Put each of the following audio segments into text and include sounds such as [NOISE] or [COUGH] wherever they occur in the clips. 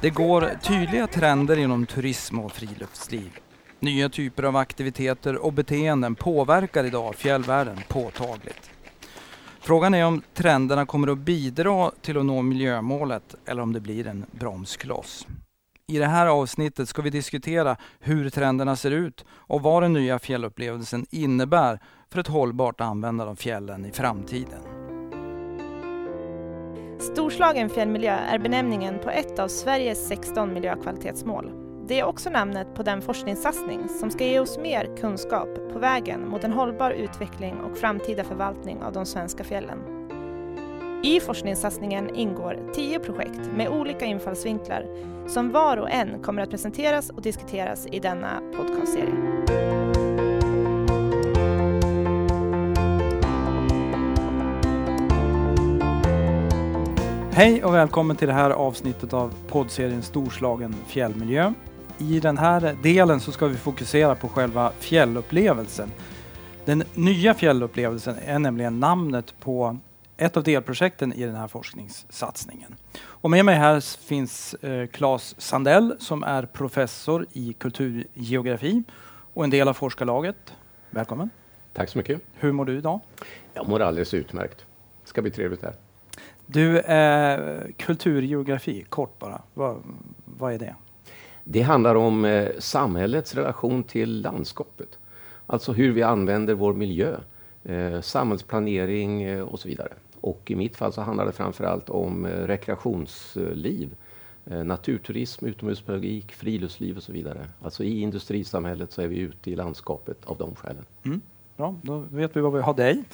Det går tydliga trender inom turism och friluftsliv. Nya typer av aktiviteter och beteenden påverkar idag fjällvärlden påtagligt. Frågan är om trenderna kommer att bidra till att nå miljömålet eller om det blir en bromskloss. I det här avsnittet ska vi diskutera hur trenderna ser ut och vad den nya fjällupplevelsen innebär för ett hållbart användande av fjällen i framtiden. Storslagen fjällmiljö är benämningen på ett av Sveriges 16 miljökvalitetsmål. Det är också namnet på den forskningssatsning som ska ge oss mer kunskap på vägen mot en hållbar utveckling och framtida förvaltning av de svenska fjällen. I forskningssatsningen ingår tio projekt med olika infallsvinklar som var och en kommer att presenteras och diskuteras i denna podcastserie. Hej och välkommen till det här avsnittet av poddserien Storslagen fjällmiljö. I den här delen så ska vi fokusera på själva fjällupplevelsen. Den nya fjällupplevelsen är nämligen namnet på ett av delprojekten i den här forskningssatsningen. Och med mig här finns eh, Claes Sandell som är professor i kulturgeografi och en del av forskarlaget. Välkommen! Tack så mycket! Hur mår du idag? Jag mår alldeles utmärkt. Det ska bli trevligt här. Du, eh, kulturgeografi, kort bara. Vad, är det? Det handlar om eh, samhällets relation till landskapet. Alltså hur vi använder vår miljö, eh, samhällsplanering eh, och så vidare. Och i mitt fall så handlar det framförallt om eh, rekreationsliv, eh, naturturism, utomhuspedagogik, friluftsliv och så vidare. Alltså i industrisamhället så är vi ute i landskapet av de skälen. Mm. Bra, då vet vi vad vi har dig.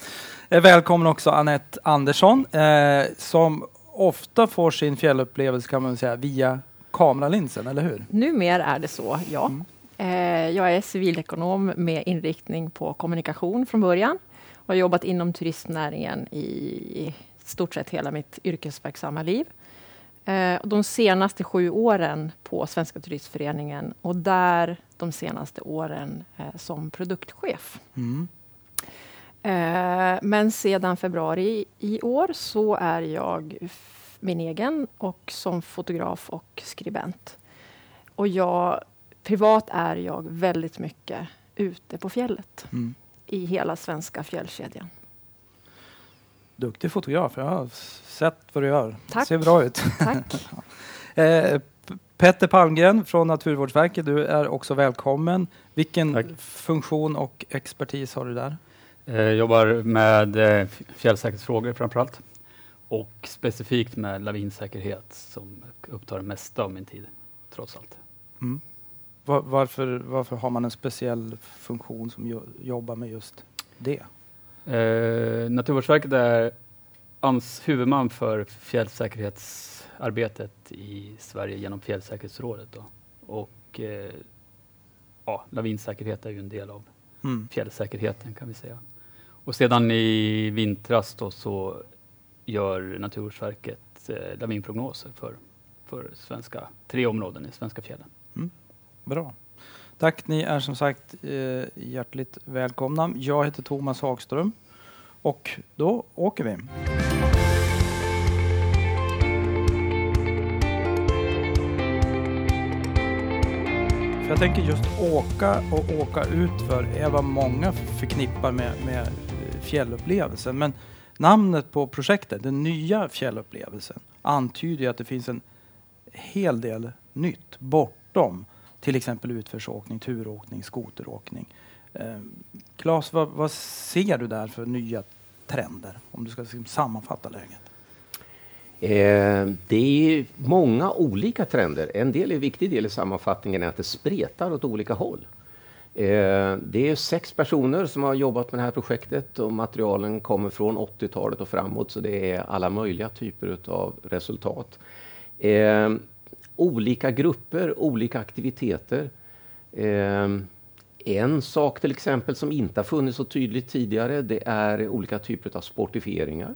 Eh, välkommen också Annette Andersson eh, som ofta får sin fjällupplevelse kan man säga via kameralinsen, eller hur? Numera är det så, ja. Mm. Eh, jag är civilekonom med inriktning på kommunikation från början och har jobbat inom turistnäringen i stort sett hela mitt yrkesverksamma liv. Eh, de senaste sju åren på Svenska turistföreningen och där de senaste åren eh, som produktchef. Mm. Eh, men sedan februari i år så är jag min egen och som fotograf och skribent. Och jag, privat är jag väldigt mycket ute på fjället mm. i hela svenska fjällkedjan. Duktig fotograf. Jag har sett vad du gör. Tack. ser bra ut. Tack. [LAUGHS] Petter Palmgren från Naturvårdsverket, du är också välkommen. Vilken Tack. funktion och expertis har du där? Jag eh, jobbar med eh, fjällsäkerhetsfrågor framför allt och specifikt med lavinsäkerhet som upptar det mesta av min tid, trots allt. Mm. Var, varför, varför har man en speciell funktion som jo, jobbar med just det? Eh, Naturvårdsverket är ans huvudman för fjällsäkerhetsarbetet i Sverige genom Fjällsäkerhetsrådet. Då. Och eh, ja, lavinsäkerhet är ju en del av mm. fjällsäkerheten kan vi säga. Och sedan i vintras då så gör Naturvårdsverket eh, lavinprognoser för, för svenska, tre områden i svenska fjällen. Mm. Bra. Tack, ni är som sagt eh, hjärtligt välkomna. Jag heter Thomas Hagström och då åker vi. Jag tänker just åka och åka ut för är vad många förknippar med, med fjällupplevelsen. Men namnet på projektet, den nya fjällupplevelsen, antyder att det finns en hel del nytt bortom till exempel utförsåkning, turåkning, skoteråkning. Eh, Claes, vad, vad, ser du där för nya trender om du ska liksom sammanfatta läget? Eh, det är många olika trender. En del, är viktig del i sammanfattningen är att det spretar åt olika håll. Eh, det är sex personer som har jobbat med det här projektet och materialen kommer från 80-talet och framåt så det är alla möjliga typer av resultat. Eh, olika grupper, olika aktiviteter. Eh, en sak till exempel som inte har funnits så tydligt tidigare det är olika typer av sportifieringar.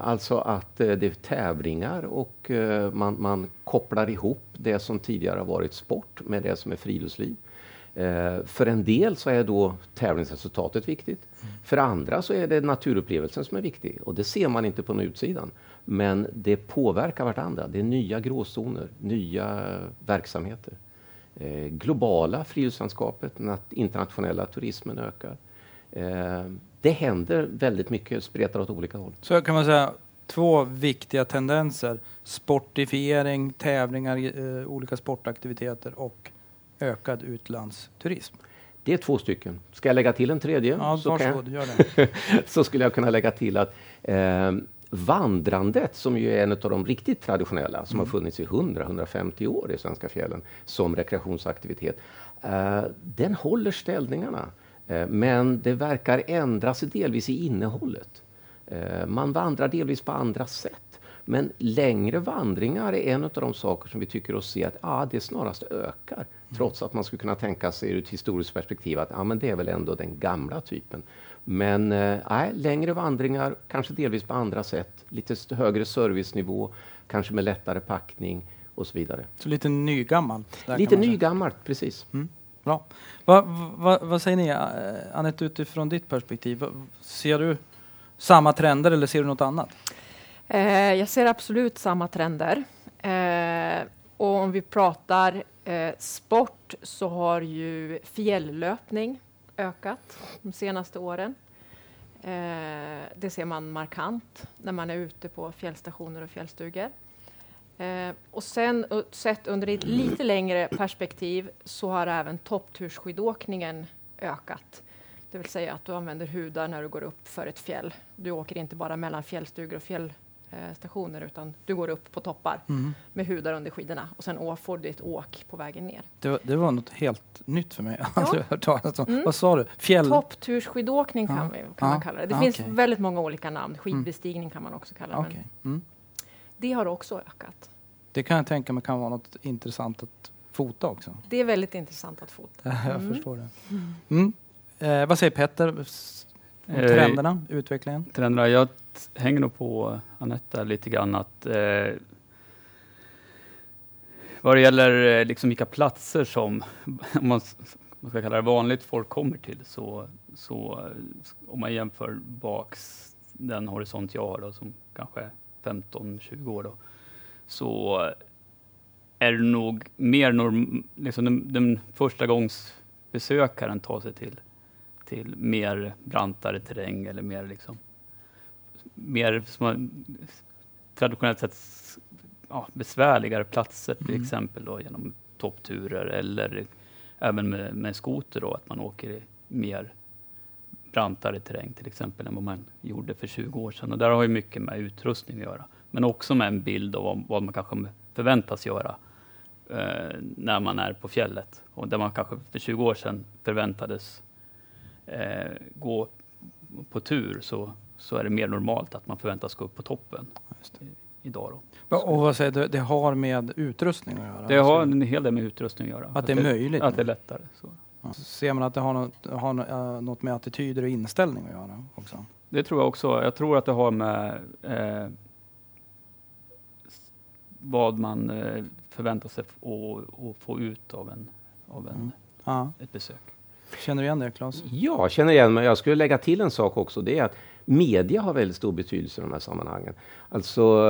Alltså att det är tävlingar och man, man kopplar ihop det som tidigare har varit sport med det som är friluftsliv. Eh, för en del så är då tävlingsresultatet viktigt. Mm. För andra så är det naturupplevelsen som är viktig och det ser man inte på utsidan. Men det påverkar vartandra. Det är nya gråzoner, nya verksamheter. Eh, globala friluftslandskapet, internationella turismen ökar. Eh, det händer väldigt mycket, spretar åt olika håll. Så kan man säga två viktiga tendenser. Sportifiering, tävlingar, eh, olika sportaktiviteter och ökad utlandsturism. Det är två stycken. Ska jag lägga till en tredje? Ja, så, varsågod, gör det. [LAUGHS] så skulle jag kunna lägga till att eh, vandrandet, som ju är en av de riktigt traditionella, som mm. har funnits i 100-150 år i svenska fjällen som rekreationsaktivitet, eh, den håller ställningarna. Eh, men det verkar ändra sig delvis i innehållet. Eh, man vandrar delvis på andra sätt. Men längre vandringar är en av de saker som vi tycker oss se att ah, det snarast ökar. Mm. Trots att man skulle kunna tänka sig ur ett historiskt perspektiv att ah, men det är väl ändå den gamla typen. Men eh, längre vandringar, kanske delvis på andra sätt. Lite högre servicenivå, kanske med lättare packning och så vidare. Så lite nygammalt? Lite nygammalt, precis. Mm. Bra. Va, va, vad säger ni, eh, Anette, utifrån ditt perspektiv? Ser du samma trender eller ser du något annat? Eh, jag ser absolut samma trender. Eh, och om vi pratar eh, sport så har ju fjälllöpning ökat de senaste åren. Eh, det ser man markant när man är ute på fjällstationer och fjällstugor. Eh, och sen sett under ett lite längre perspektiv så har även topptursskidåkningen ökat. Det vill säga att du använder hudar när du går upp för ett fjäll. Du åker inte bara mellan fjällstugor och fjällstationer utan du går upp på toppar mm. med hudar under skidorna och sen får du ett åk på vägen ner. Det var, det var något helt nytt för mig. [LAUGHS] Ja. mm. Vad sa du? Fjäll... Topptursskidåkning kan, ja. kan man kalla det. Det finns okay. väldigt många olika namn. Skidbestigning kan man också kalla det. Okay. Mm. Det har också ökat. Det kan jag tänka mig kan vara något intressant att fota också. Det är väldigt intressant att fota. [LAUGHS] jag mm. förstår det. Mm. Eh, vad säger Petter om eh, trenderna, eh, utvecklingen? Trenderna, jag hänger nog på Anette lite grann att eh, vad det gäller eh, liksom vilka platser som, [LAUGHS] om man, man ska kalla det vanligt folk kommer till, så, så om man jämför baks den horisont jag har då, som kanske 15-20 år, då, så är det nog mer norm, liksom den, den första gångs besökaren tar sig till, till mer brantare terräng eller mer liksom mer som traditionellt sett ja, besvärligare platser, till mm. exempel då, genom toppturer eller även med, med skoter då, att man åker mer brantare terräng till exempel än vad man gjorde för 20 år sedan. Och där har ju mycket med utrustning att göra men också med en bild av vad man kanske förväntas göra eh, när man är på fjället. Och där man kanske för 20 år sedan förväntades eh, gå på tur så, så är det mer normalt att man förväntas gå upp på toppen idag. Då. Och vad säger du, det har med utrustning att göra? Det har en hel del med utrustning att göra. Att, att det är möjligt? Att det är lättare. Så. Ja. Ser man att det har något, har eh, något med attityder och inställning att göra också? Det tror jag också. Jag tror att det har med eh, vad man eh, förväntar sig att få ut av, en, av en, mm. ett besök. Känner du igen det, Claes? Ja, jag känner igen mig. Jag skulle lägga till en sak också. Det är att media har väldigt stor betydelse i de här sammanhangen. Alltså,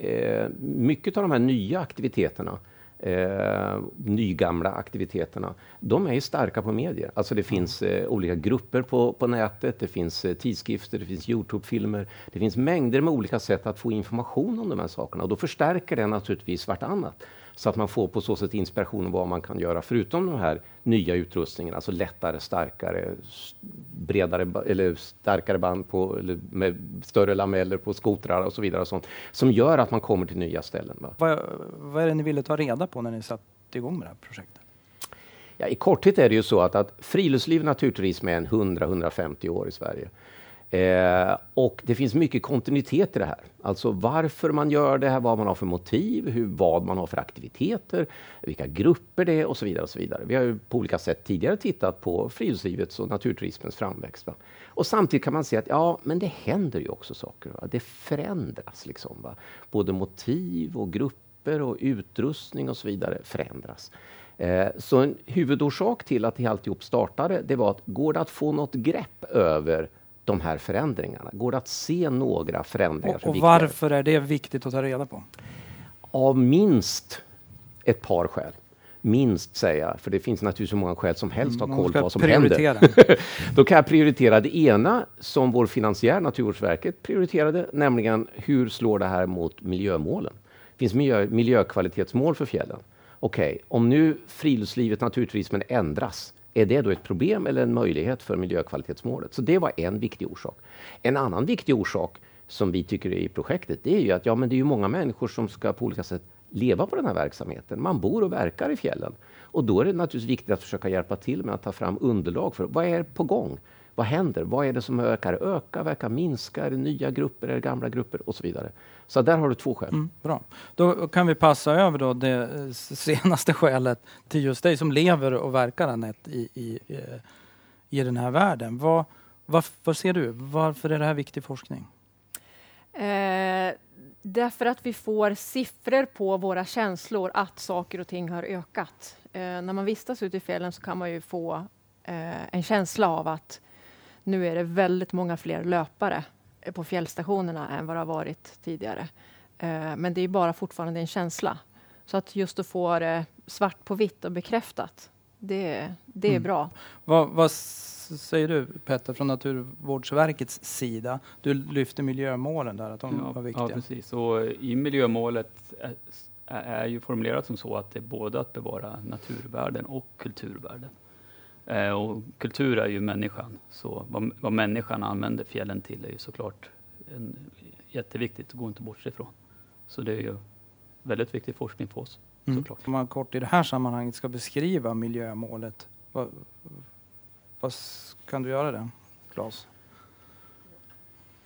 eh, mycket av de här nya aktiviteterna eh, nygamla aktiviteterna, de är ju starka på medier. Alltså det finns eh, olika grupper på, på nätet, det finns eh, tidskrifter, det finns Youtube-filmer. Det finns mängder med olika sätt att få information om de här sakerna och då förstärker det naturligtvis vartannat. Så att man får på så sätt inspiration om vad man kan göra förutom de här nya utrustningarna, alltså lättare, starkare, bredare eller starkare band på, med större lameller på skotrar och så vidare. Och sånt, som gör att man kommer till nya ställen. Va? Vad, vad är det ni ville ta reda på när ni satte igång med det här projektet? Ja, I korthet är det ju så att, att friluftsliv och naturturism är en 100-150 år i Sverige. Eh, och det finns mycket kontinuitet i det här. Alltså varför man gör det här, vad man har för motiv, hur, vad man har för aktiviteter, vilka grupper det är och så vidare. Och så vidare. Vi har ju på olika sätt tidigare tittat på friluftslivets och naturturismens framväxt. Va? Och samtidigt kan man se att ja, men det händer ju också saker. Va? Det förändras liksom. Va? Både motiv och grupper och utrustning och så vidare förändras. Eh, så en huvudorsak till att alltihop startade, det var att går det att få något grepp över de här förändringarna? Går det att se några förändringar? Och, och varför är det viktigt att ta reda på? Av minst ett par skäl. Minst säga, för det finns naturligtvis hur många skäl som helst att ha koll på vad som prioritera. händer. [LAUGHS] Då kan jag prioritera det ena som vår finansiär Naturvårdsverket prioriterade, nämligen hur slår det här mot miljömålen? Det finns miljö, miljökvalitetsmål för fjällen. Okej, okay, om nu friluftslivet, naturturismen ändras, är det då ett problem eller en möjlighet för miljökvalitetsmålet? Så det var en viktig orsak. En annan viktig orsak som vi tycker är i projektet, det är ju att ja, men det är ju många människor som ska på olika sätt leva på den här verksamheten. Man bor och verkar i fjällen. Och då är det naturligtvis viktigt att försöka hjälpa till med att ta fram underlag för vad är på gång? Vad händer? Vad är det som ökar? Öka, verkar minska? Är det nya grupper? Är det gamla grupper? Och så vidare. Så där har du två skäl. Mm, bra. Då kan vi passa över då det senaste skälet till just dig som lever och verkar Anette i, i, i den här världen. Vad, vad, vad ser du? Varför är det här viktig forskning? Eh, därför att vi får siffror på våra känslor att saker och ting har ökat. Eh, när man vistas ute i fjällen så kan man ju få eh, en känsla av att nu är det väldigt många fler löpare på fjällstationerna än vad det har varit tidigare. Eh, men det är bara fortfarande en känsla. Så att just att få det svart på vitt och bekräftat, det, det är mm. bra. Vad, vad säger du Petter från Naturvårdsverkets sida? Du lyfter miljömålen där, att de ja, var viktiga. Ja, precis. Och I miljömålet är, är ju formulerat som så att det är både att bevara naturvärden och kulturvärden. Eh, och kultur är ju människan, så vad, vad människan använder fjällen till är ju såklart en, jätteviktigt, det går inte bortse ifrån. Så det är ju väldigt viktig forskning för oss. Mm. Såklart. Om man kort i det här sammanhanget ska beskriva miljömålet, vad, vad kan du göra det, Claes?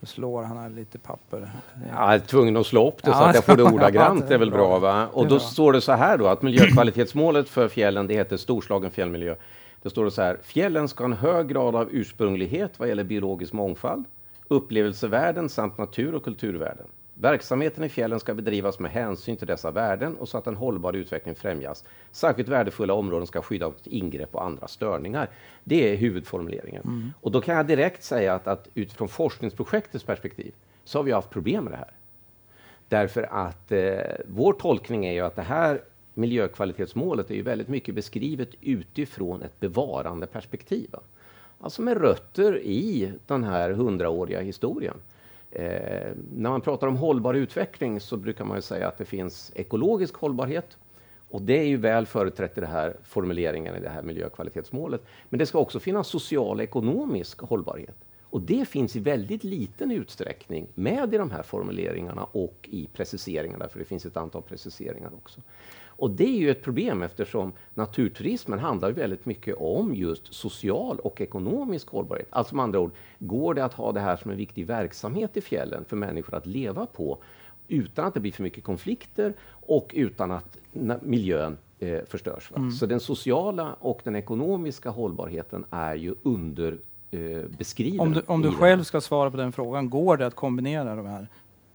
Nu slår han här lite papper. Jag är tvungen att slå upp det så att jag får det ordagrant. [LAUGHS] Det är väl bra va? Och då står det så här då att miljökvalitetsmålet för fjällen det heter storslagen fjällmiljö. Det står det så här. Fjällen ska ha en hög grad av ursprunglighet vad gäller biologisk mångfald, upplevelsevärden samt natur och kulturvärden. Verksamheten i fjällen ska bedrivas med hänsyn till dessa värden och så att en hållbar utveckling främjas. Särskilt värdefulla områden ska skyddas mot ingrepp och andra störningar. Det är huvudformuleringen. Mm. Och då kan jag direkt säga att, att utifrån forskningsprojektets perspektiv så har vi haft problem med det här. Därför att eh, vår tolkning är ju att det här miljökvalitetsmålet är ju väldigt mycket beskrivet utifrån ett bevarandeperspektiv. Alltså med rötter i den här hundraåriga historien. Eh, när man pratar om hållbar utveckling så brukar man säga att det finns ekologisk hållbarhet. Och det är ju väl företrätt i den här formuleringen i det här miljökvalitetsmålet. Men det ska också finnas social och ekonomisk hållbarhet. Och det finns i väldigt liten utsträckning med i de här formuleringarna och i preciseringarna, för det finns ett antal preciseringar också. Och det är ju ett problem eftersom naturturismen handlar väldigt mycket om just social och ekonomisk hållbarhet. Alltså med andra ord, går det att ha det här som en viktig verksamhet i fjällen för människor att leva på utan att det blir för mycket konflikter och utan att miljön eh, förstörs. Mm. Så den sociala och den ekonomiska hållbarheten är ju under eh, beskriven. Om du, om du själv ska svara på den frågan, går det att kombinera de här?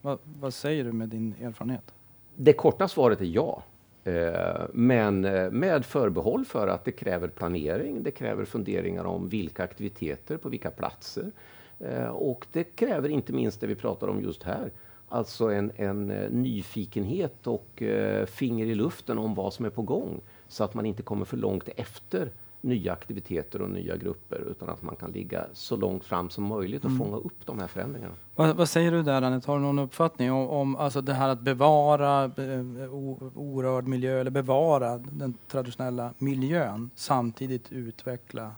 Va, vad säger du med din erfarenhet? Det korta svaret är ja. Eh, men eh, med förbehåll för att det kräver planering, det kräver funderingar om vilka aktiviteter på vilka platser. Eh, och det kräver inte minst det vi pratar om just här, alltså en, en nyfikenhet och finger i luften om vad som är på gång så att man inte kommer för långt efter nya aktiviteter och nya grupper utan att man kan ligga så långt fram som möjligt och mm. fånga upp de här förändringarna. Vad, vad säger du där Anette, har du någon uppfattning om, om alltså det här att bevara eh, orörd miljö eller bevara den traditionella miljön samtidigt utveckla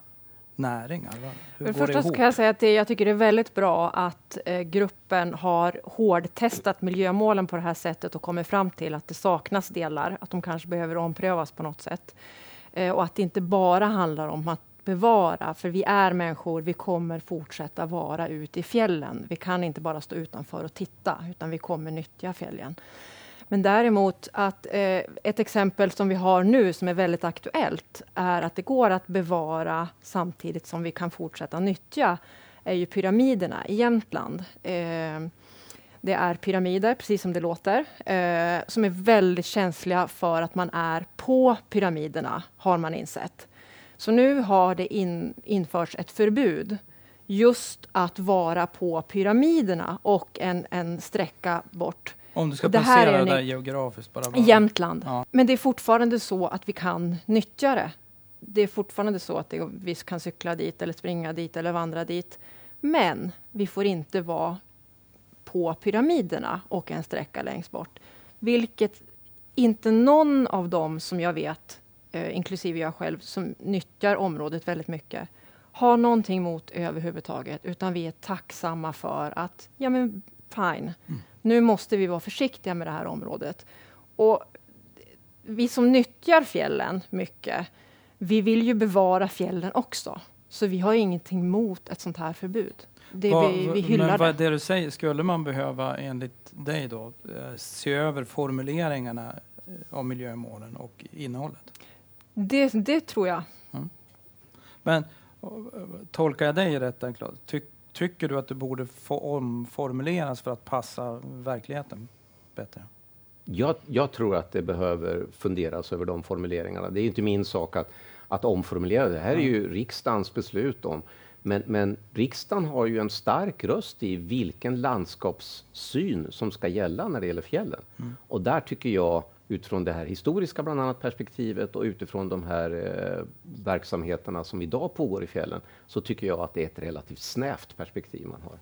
näringar? Hur För första kan jag säga att det, jag tycker det är väldigt bra att eh, gruppen har hårdtestat miljömålen på det här sättet och kommit fram till att det saknas delar, att de kanske behöver omprövas på något sätt. Eh, och att det inte bara handlar om att bevara, för vi är människor, vi kommer fortsätta vara ute i fjällen. Vi kan inte bara stå utanför och titta, utan vi kommer nyttja fjällen. Men däremot att eh, ett exempel som vi har nu som är väldigt aktuellt är att det går att bevara samtidigt som vi kan fortsätta nyttja är ju pyramiderna i Jämtland. Eh, det är pyramider, precis som det låter, eh, som är väldigt känsliga för att man är på pyramiderna, har man insett. Så nu har det in, införts ett förbud just att vara på pyramiderna och en, en sträcka bort. Om du ska det placera det där geografiskt? Bara, bara. Jämtland. Ja. Men det är fortfarande så att vi kan nyttja det. Det är fortfarande så att det, vi kan cykla dit eller springa dit eller vandra dit. Men vi får inte vara på pyramiderna och en sträcka längst bort. Vilket inte någon av dem som jag vet, eh, inklusive jag själv, som nyttjar området väldigt mycket, har någonting emot överhuvudtaget. Utan vi är tacksamma för att, ja men fine, mm. nu måste vi vara försiktiga med det här området. Och vi som nyttjar fjällen mycket, vi vill ju bevara fjällen också. Så vi har ingenting emot ett sånt här förbud. Det vad, vi, vi hyllar men vad det. det du säger, skulle man behöva enligt dig då eh, se över formuleringarna eh, av miljömålen och innehållet? Det, det tror jag. Mm. Men tolkar jag dig rätt Ty, tycker du att det borde få omformuleras för att passa verkligheten bättre? Jag, jag, tror att det behöver funderas över de formuleringarna. Det är inte min sak att, att omformulera. Det här är ju riksdagens beslut om men, men, riksdagen har ju en stark röst i vilken landskapssyn som ska gälla när det gäller fjällen. Mm. Och där tycker jag, utifrån det här historiska bland annat perspektivet och utifrån de här eh, verksamheterna som idag pågår i fjällen, så tycker jag att det är ett relativt snävt perspektiv man har.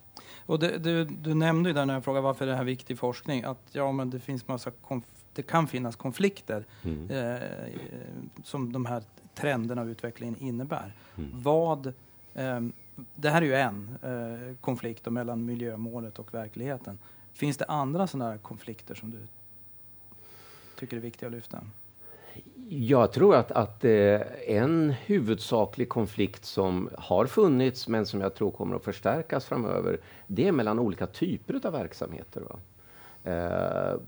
Och det, du, du nämnde ju där när jag frågade varför det här är viktig forskning, att ja, men det finns massa det kan finnas konflikter mm. eh, som de här trenderna och utvecklingen innebär. Mm. Vad Ehm, det här är ju en eh, konflikt mellan miljömålet och verkligheten. Finns det andra sådana här konflikter som du tycker är viktiga att lyfta? Jag tror att, att eh, en huvudsaklig konflikt som har funnits men som jag tror kommer att förstärkas framöver, det är mellan olika typer av verksamheter. Va? Eh,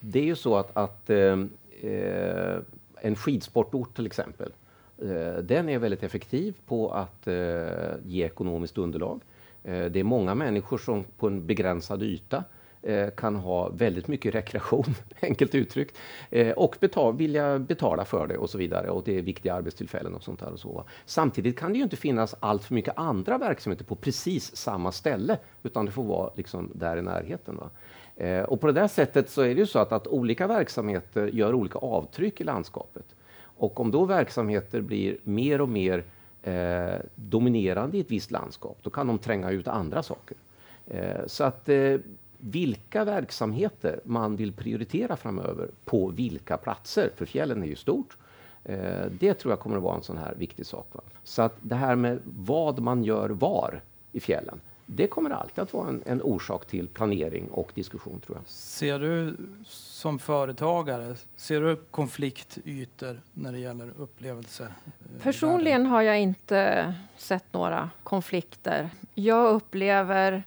det är ju så att, att en skidsportort till exempel, Eh, den är väldigt effektiv på att eh, ge ekonomiskt underlag. Eh, det är många människor som på en begränsad yta kan ha väldigt mycket rekreation, [LAUGHS] enkelt uttryckt, och betala, vilja betala för det och så vidare. Och det är viktiga arbetstillfällen och sånt där. Och så. Samtidigt kan det ju inte finnas allt för mycket andra verksamheter på precis samma ställe, utan det får vara liksom där i närheten. Va? Och på det där sättet så är det ju så att, att olika verksamheter gör olika avtryck i landskapet. Och om då verksamheter blir mer och mer eh, dominerande i ett visst landskap, då kan de tränga ut andra saker. Eh, så att eh, vilka verksamheter man vill prioritera framöver på vilka platser, för fjällen är ju stort, eh, det tror jag kommer att vara en sån här viktig sak. Va? Så att det här med vad man gör var i fjällen, det kommer alltid att vara en, en, orsak till planering och diskussion tror jag. Ser du som företagare, ser du konfliktytor när det gäller upplevelser? Personligen har jag inte sett några konflikter. Jag upplever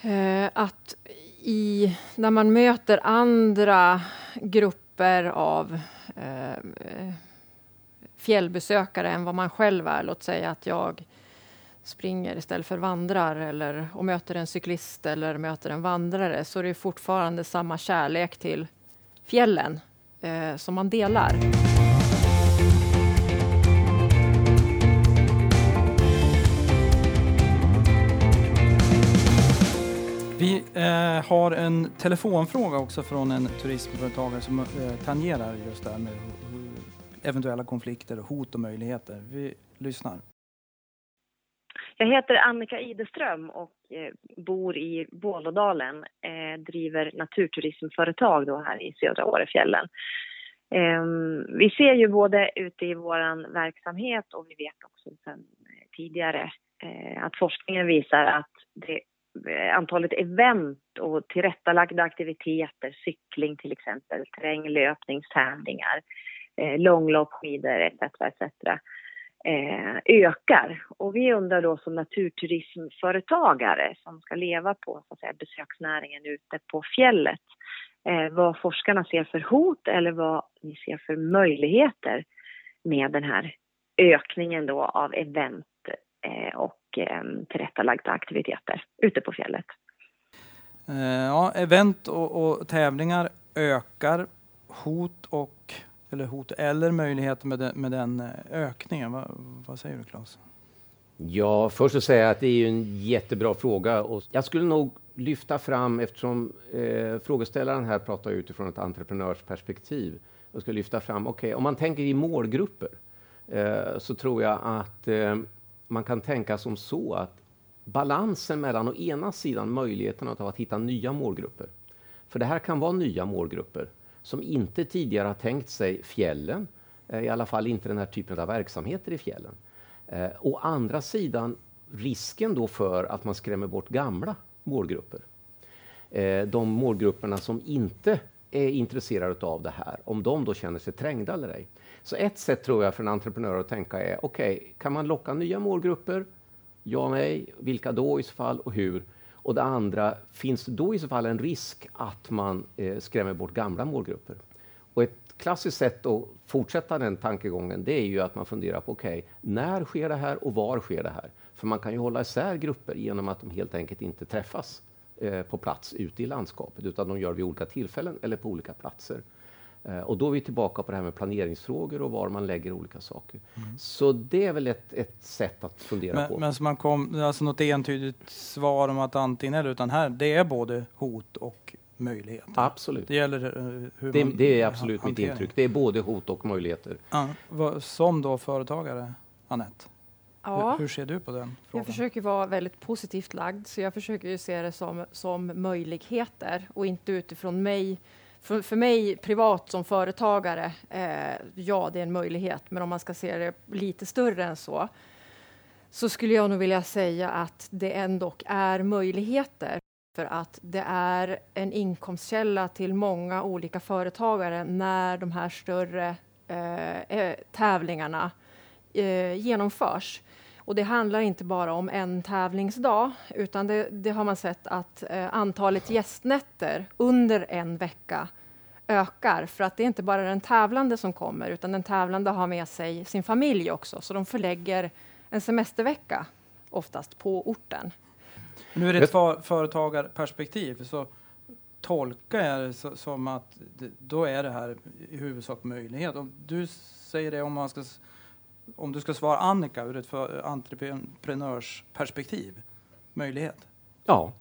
eh, att i, när man möter andra grupper av eh, fjällbesökare än vad man själv är, låt säga att jag springer istället för vandrar eller, och möter en cyklist eller möter en vandrare så är det fortfarande samma kärlek till fjällen eh, som man delar. Vi eh, har en telefonfråga också från en turismföretagare som eh, tangerar just det här med eventuella konflikter, hot och möjligheter. Vi lyssnar. Jag heter Annika Ideström och eh, bor i Vålådalen. Eh, driver naturturismföretag då här i södra Årefjällen. Eh, vi ser ju både ute i vår verksamhet och vi vet också sedan tidigare eh, att forskningen visar att det, eh, antalet event och tillrättalagda aktiviteter, cykling till exempel, terränglöpningstävlingar, eh, långlopp, skidor etc. etc eh, Eh, ökar. Och vi undrar då som naturturismföretagare som ska leva på så att säga, besöksnäringen ute på fjället eh, vad forskarna ser för hot eller vad ni ser för möjligheter med den här ökningen då av event eh, och eh, tillrättalagda aktiviteter ute på fjället. Eh, ja, event och, och, tävlingar ökar hot och eller hot eller möjligheter med, den, med den eh, ökningen. Va, vad säger du Claes? Ja, först att säga att det är en jättebra fråga och jag skulle nog lyfta fram, eftersom eh, frågeställaren här pratar utifrån ett entreprenörsperspektiv, och ska lyfta fram, okej, okay, om man tänker i målgrupper eh, så tror jag att eh, man kan tänka som så att balansen mellan å ena sidan möjligheten att, att hitta nya målgrupper, för det här kan vara nya målgrupper som inte tidigare har tänkt sig fjällen, eh, i alla fall inte den här typen av verksamheter i fjällen. Eh, å andra sidan risken då för att man skrämmer bort gamla målgrupper. Eh, de målgrupperna som inte är intresserade av det här, om de då känner sig trängda eller ej. Så ett sätt tror jag för en entreprenör att tänka är, okej, okay, kan man locka nya målgrupper? Ja, nej, vilka då i så fall och hur? Och det andra, finns det då i så fall en risk att man eh, skrämmer bort gamla målgrupper? Och ett klassiskt sätt att fortsätta den tankegången, det är ju att man funderar på, okej, okay, när sker det här och var sker det här? För man kan ju hålla isär grupper genom att de helt enkelt inte träffas eh, på plats ute i landskapet, utan de gör det vid olika tillfällen eller på olika platser. Eh, och då är vi tillbaka på det här med planeringsfrågor och var man lägger olika saker. Mm. Så det är väl ett, ett sätt att fundera men, på. Men så man kom, alltså något entydigt svar om att antingen eller, utan här, det är både hot och möjligheter? Absolut. Det gäller uh, hur det, man det är absolut mitt intryck. Det är både hot och möjligheter. Ja, som då företagare, Annette? Ja. Hur, hur, ser du på den frågan? Jag försöker vara väldigt positivt lagd, så jag försöker ju se det som, som möjligheter och inte utifrån mig. För, för mig privat som företagare, eh, ja, det är en möjlighet, men om man ska se det lite större än så, så skulle jag nog vilja säga att det ändå är möjligheter för att det är en inkomstkälla till många olika företagare när de här större eh, eh tävlingarna eh, genomförs. Och det handlar inte bara om en tävlingsdag, utan det, det har man sett att eh, antalet gästnätter under en vecka ökar, för att det är inte bara den tävlande som kommer, utan den tävlande har med sig sin familj också, så de förlägger en semestervecka oftast på orten. Nu är det ett för, företagarperspektiv, så tolkar jag det som att det, då är det här i huvudsak möjlighet. Om du säger det om man ska om du ska svara Annika ur ett entreprenörsperspektiv, möjlighet? Ja,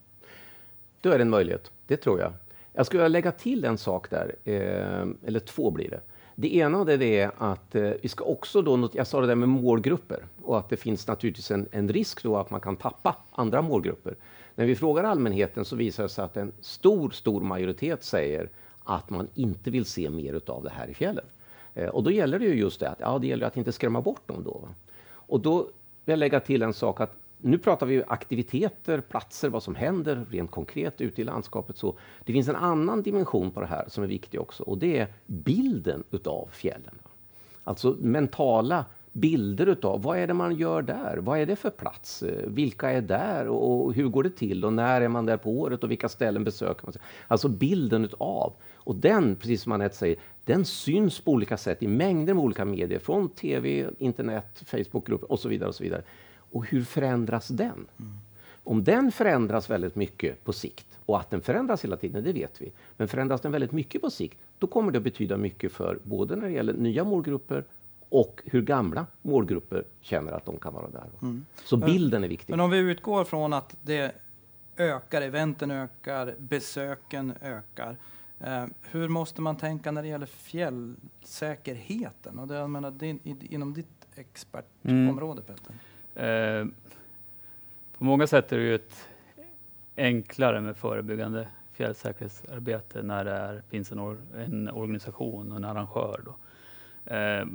då är det en möjlighet. Det tror jag. Jag skulle vilja lägga till en sak där, eh, eller två blir det. Det ena det är att eh, vi ska också då, jag sa det där med målgrupper och att det finns naturligtvis en, en risk då att man kan tappa andra målgrupper. När vi frågar allmänheten så visar det sig att en stor, stor majoritet säger att man inte vill se mer av det här i fjällen. Eh, och då gäller det ju just det att ja, det gäller att inte skrämma bort dem då. Och då vill jag lägga till en sak att nu pratar vi aktiviteter, platser, vad som händer rent konkret ute i landskapet. Så det finns en annan dimension på det här som är viktig också och det är bilden utav fjällen. Alltså mentala bilder utav vad är det man gör där? Vad är det för plats? Vilka är där och hur går det till? Och när är man där på året och vilka ställen besöker man? Alltså bilden utav. Och den, precis som Anette säger, den syns på olika sätt i mängder med olika medier, från tv, internet, Facebookgrupper och så vidare. Och så vidare. Och hur förändras den? Mm. Om den förändras väldigt mycket på sikt, och att den förändras hela tiden, det vet vi. Men förändras den väldigt mycket på sikt, då kommer det att betyda mycket för både när det gäller nya målgrupper och hur gamla målgrupper känner att de kan vara där. Mm. Så bilden är viktig. Men om vi utgår från att det ökar, eventen ökar, besöken ökar. Eh, hur måste man tänka när det gäller fjällsäkerheten? Och det, jag menar, det, inom ditt expertområde, mm. Petter? Eh, på många sätt är det ju ett enklare med förebyggande fjällsäkerhetsarbete när det är, finns en, or, en organisation och en arrangör. Då. Eh,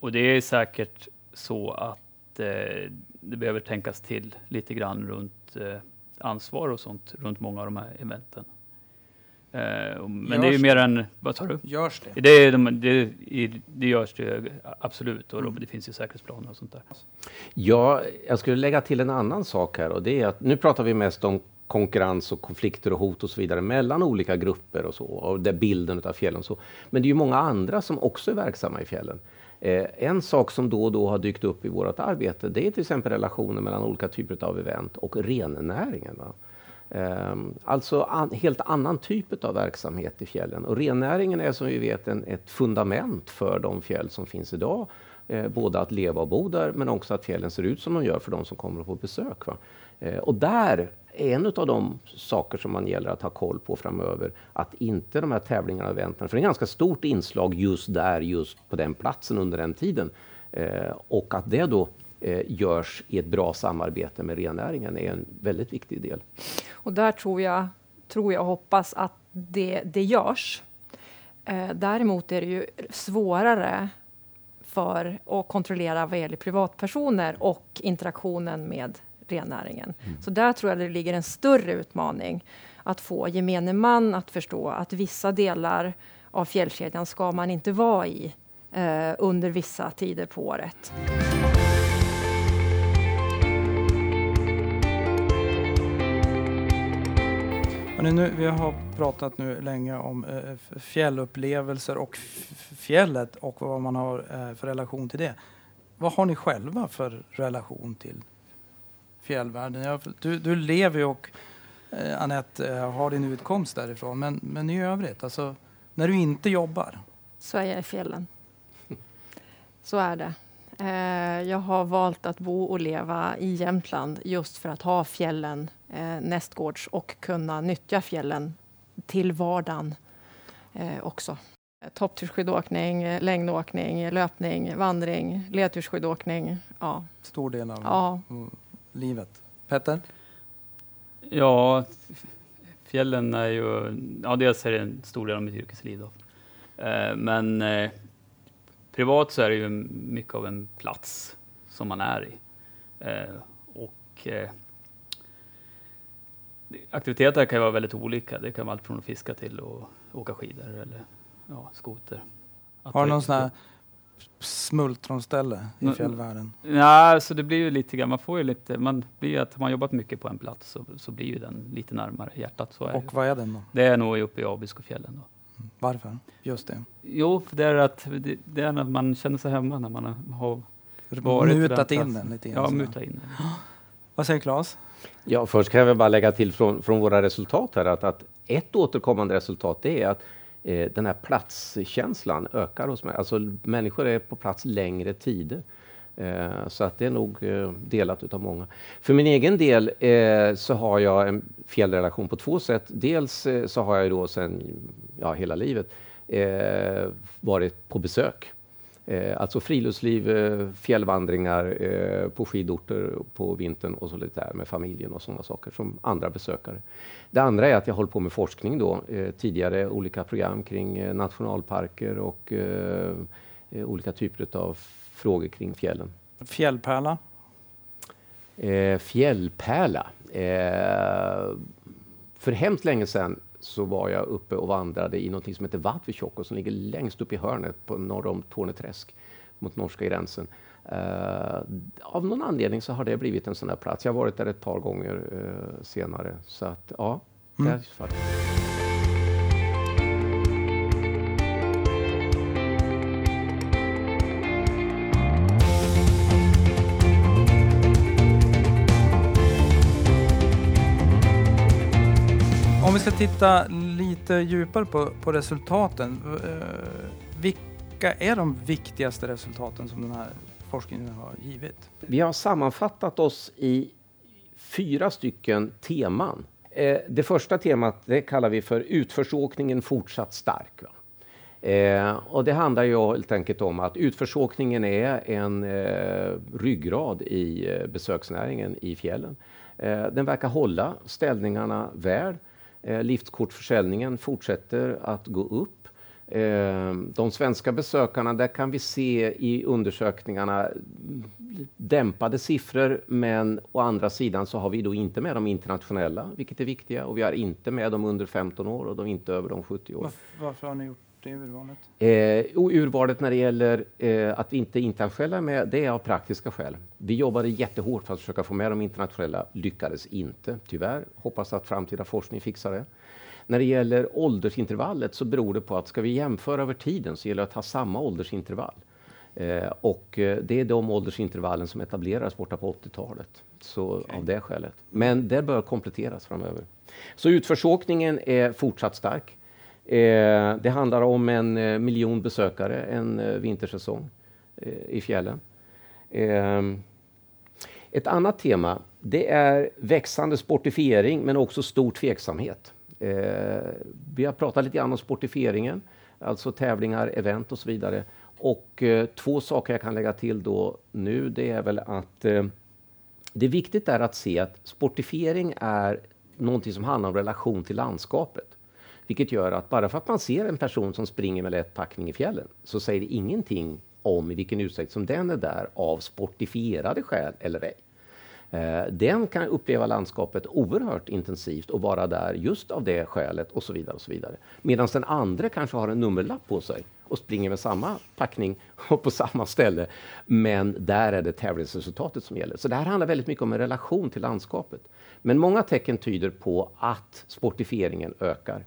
och det är säkert så att eh, det behöver tänkas till lite grann runt eh, ansvar och sånt runt många av de här eventen. Eh, men görs det är ju mer än, vad sa du? Görs det? Det, det, det, det görs det absolut och mm. det finns ju säkerhetsplaner och sånt där. Ja, jag skulle lägga till en annan sak här och det är att nu pratar vi mest om konkurrens och konflikter och hot och så vidare mellan olika grupper och så, och det bilden av fjällen och så. Men det är ju många andra som också är verksamma i fjällen. Eh, en sak som då och då har dykt upp i vårt arbete, det är till exempel relationen mellan olika typer av event och rennäringen. Va? Ehm, alltså an, helt annan typ av verksamhet i fjällen. Och rennäringen är som vi vet en, ett fundament för de fjäll som finns idag. Eh, både att leva och bo där, men också att fjällen ser ut som de gör för de som kommer på besök. Va? Eh, och där en av de saker som man gäller att ha koll på framöver. Att inte de här tävlingarna och eventen, för det är ett ganska stort inslag just där, just på den platsen under den tiden. Eh, och att det då eh, görs i ett bra samarbete med rennäringen är en väldigt viktig del. Och där tror jag, tror jag och hoppas att det, det görs. Eh, däremot är det ju svårare för att kontrollera vad gäller privatpersoner och interaktionen med rennäringen. Mm. Så där tror jag det ligger en större utmaning att få gemene man att förstå att vissa delar av fjällkedjan ska man inte vara i eh, under vissa tider på året. Hörrni, nu, vi har pratat nu länge om eh, fjällupplevelser och fjället och vad man har eh, för relation till det. Vad har ni själva för relation till fjällvärlden? Jag, du, du lever ju och eh, Anette eh, har din utkomst därifrån, men, men i övrigt, alltså när du inte jobbar? Så är jag i fjällen. Så är det. Eh, jag har valt att bo och leva i Jämtland just för att ha fjällen eh, nästgårds och kunna nyttja fjällen till vardagen eh, också. Topptursskidåkning, längdåkning, löpning, vandring, ledtursskidåkning. Ja. Stor del av ja. Livet. Petter? Ja, fjällen är ju... Ja, dels är det en stor del av mitt yrkesliv. Då. Eh, men eh, privat så är det ju mycket av en plats som man är i. Eh, och eh, aktiviteter kan ju vara väldigt olika. Det kan vara allt från att fiska till att åka skidor eller ja, skoter. Att Har du någon sån här smultronställe i fjällvärlden? Ja, alltså det blir ju lite grann, man får ju lite, man blir ju att har man jobbat mycket på en plats så, så blir ju den lite närmare hjärtat. Så är och vad är den då? Det är nog uppe i Abiskofjällen då. Varför? Just det. Jo, för det är att det, det är att man känner sig hemma när man har varit Mutat in den lite grann. Ja, mutat in den. [GASPS] Vad säger Claes? Ja, först kan jag väl bara lägga till från, från våra resultat här att, att ett återkommande resultat det är att eh, den här platskänslan ökar hos mig. Alltså människor är på plats längre tider. Eh, så att det är nog eh, delat utav många. För min egen del eh, så har jag en fjällrelation på två sätt. Dels eh, så har jag då sen ja, hela livet eh, varit på besök alltså friluftsliv, eh, fjällvandringar eh, på skidorter på vintern och så lite där med familjen och sådana saker som andra besökare. Det andra är att jag håller på med forskning då, eh, tidigare olika program kring eh, nationalparker och eh, olika typer av frågor kring fjällen. Fjällpärla? fjällpärla? för hemskt länge sedan så var jag uppe och vandrade i något som heter Vatvetjokko som ligger längst upp i hörnet på norr om Torneträsk mot norska gränsen. Uh, av någon anledning så har det blivit en sån här plats. Jag har varit där ett par gånger uh, senare. Så att ja, mm. Titta lite djupare på, på resultaten. Eh, vilka är de viktigaste resultaten som den här forskningen har givit? Vi har sammanfattat oss i fyra stycken teman. Eh, det första temat det kallar vi för utförsåkningen fortsatt stark. Eh, och det handlar ju helt enkelt om att utförsåkningen är en eh, ryggrad i eh, besöksnäringen i fjällen. Eh, den verkar hålla ställningarna väl. Eh, liftkortförsäljningen fortsätter att gå upp. Eh, de svenska besökarna, där kan vi se i undersökningarna dämpade siffror, men å andra sidan så har vi då inte med de internationella, vilket är viktiga, och vi har inte med de under 15 år och de inte över de 70 år. Varför, varför har ni gjort det urvalet? Eh, urvalet när det gäller eh, att vi inte är internationella med, det är av praktiska skäl. Vi jobbade jättehårt för att försöka få med de internationella, lyckades inte, tyvärr. Hoppas att framtida forskning fixar det. När det gäller åldersintervallet så beror det på att ska vi jämföra över tiden så gäller det att ha samma åldersintervall. Eh, och eh, det är de åldersintervallen som etablerades borta på 80-talet. Så okay. av det skälet. Men det bör kompletteras framöver. Så utförsåkningen är fortsatt stark. Eh, det handlar om en eh, miljon besökare en eh, vintersäsong eh, i fjällen. Ehm, ett annat tema det är växande sportifiering men också stor tveksamhet. Eh, vi har pratat lite grann om sportifieringen, alltså tävlingar, event och så vidare. Och eh, två saker jag kan lägga till då nu, det är väl att det är viktigt är att se att sportifiering är någonting som handlar om relation till landskapet. Vilket gör att bara för att man ser en person som springer med lätt packning i fjällen så säger det ingenting om i vilken utsträckning som den är där av sportifierade skäl eller ej. Eh, den kan uppleva landskapet oerhört intensivt och vara där just av det skälet och så vidare. och så vidare. Medan den andra kanske har en nummerlapp på sig och springer med samma packning [LAUGHS] och på samma ställe. Men där är det tävlingsresultatet som gäller. Så det här handlar väldigt mycket om en relation till landskapet. Men många tecken tyder på att sportifieringen ökar.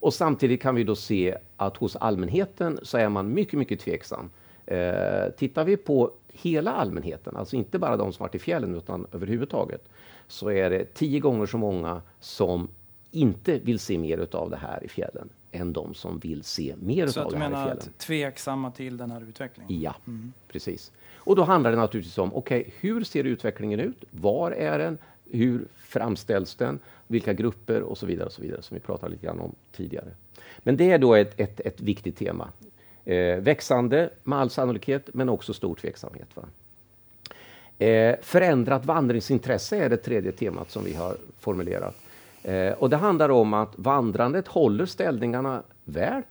Och samtidigt kan vi då se att hos allmänheten så är man mycket, mycket tveksam. Eh, tittar vi på hela allmänheten, alltså inte bara de som varit i fjällen utan överhuvudtaget, så är det tio gånger så många som inte vill se mer av det här i fjällen än de som vill se mer så av det här i fjällen. Så du menar tveksamma till den här utvecklingen? Ja, mm. precis. Och då handlar det naturligtvis om, okej, okay, hur ser utvecklingen ut? Var är den? Hur framställs den? Vilka grupper och så vidare, och så vidare som vi pratade lite grann om tidigare. Men det är då ett, ett, ett viktigt tema. Eh, växande med all sannolikhet, men också stor tveksamhet. Va? Eh, förändrat vandringsintresse är det tredje temat som vi har formulerat. Eh, och det handlar om att vandrandet håller ställningarna väl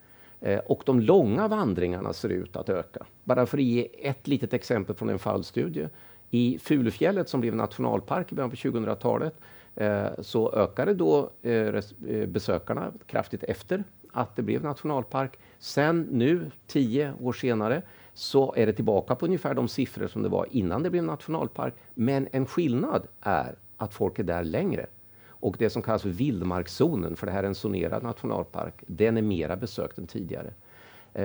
eh, och de långa vandringarna ser ut att öka. Bara för att ge ett litet exempel från en fallstudie. I Fulufjället som blev nationalpark i början på 2000-talet eh, så ökade då eh, eh, besökarna kraftigt efter att det blev nationalpark. Sen nu, tio år senare, så är det tillbaka på ungefär de siffror som det var innan det blev nationalpark. Men en skillnad är att folk är där längre. Och det som kallas för vildmarkszonen, för det här är en zonerad nationalpark, den är mera besökt än tidigare.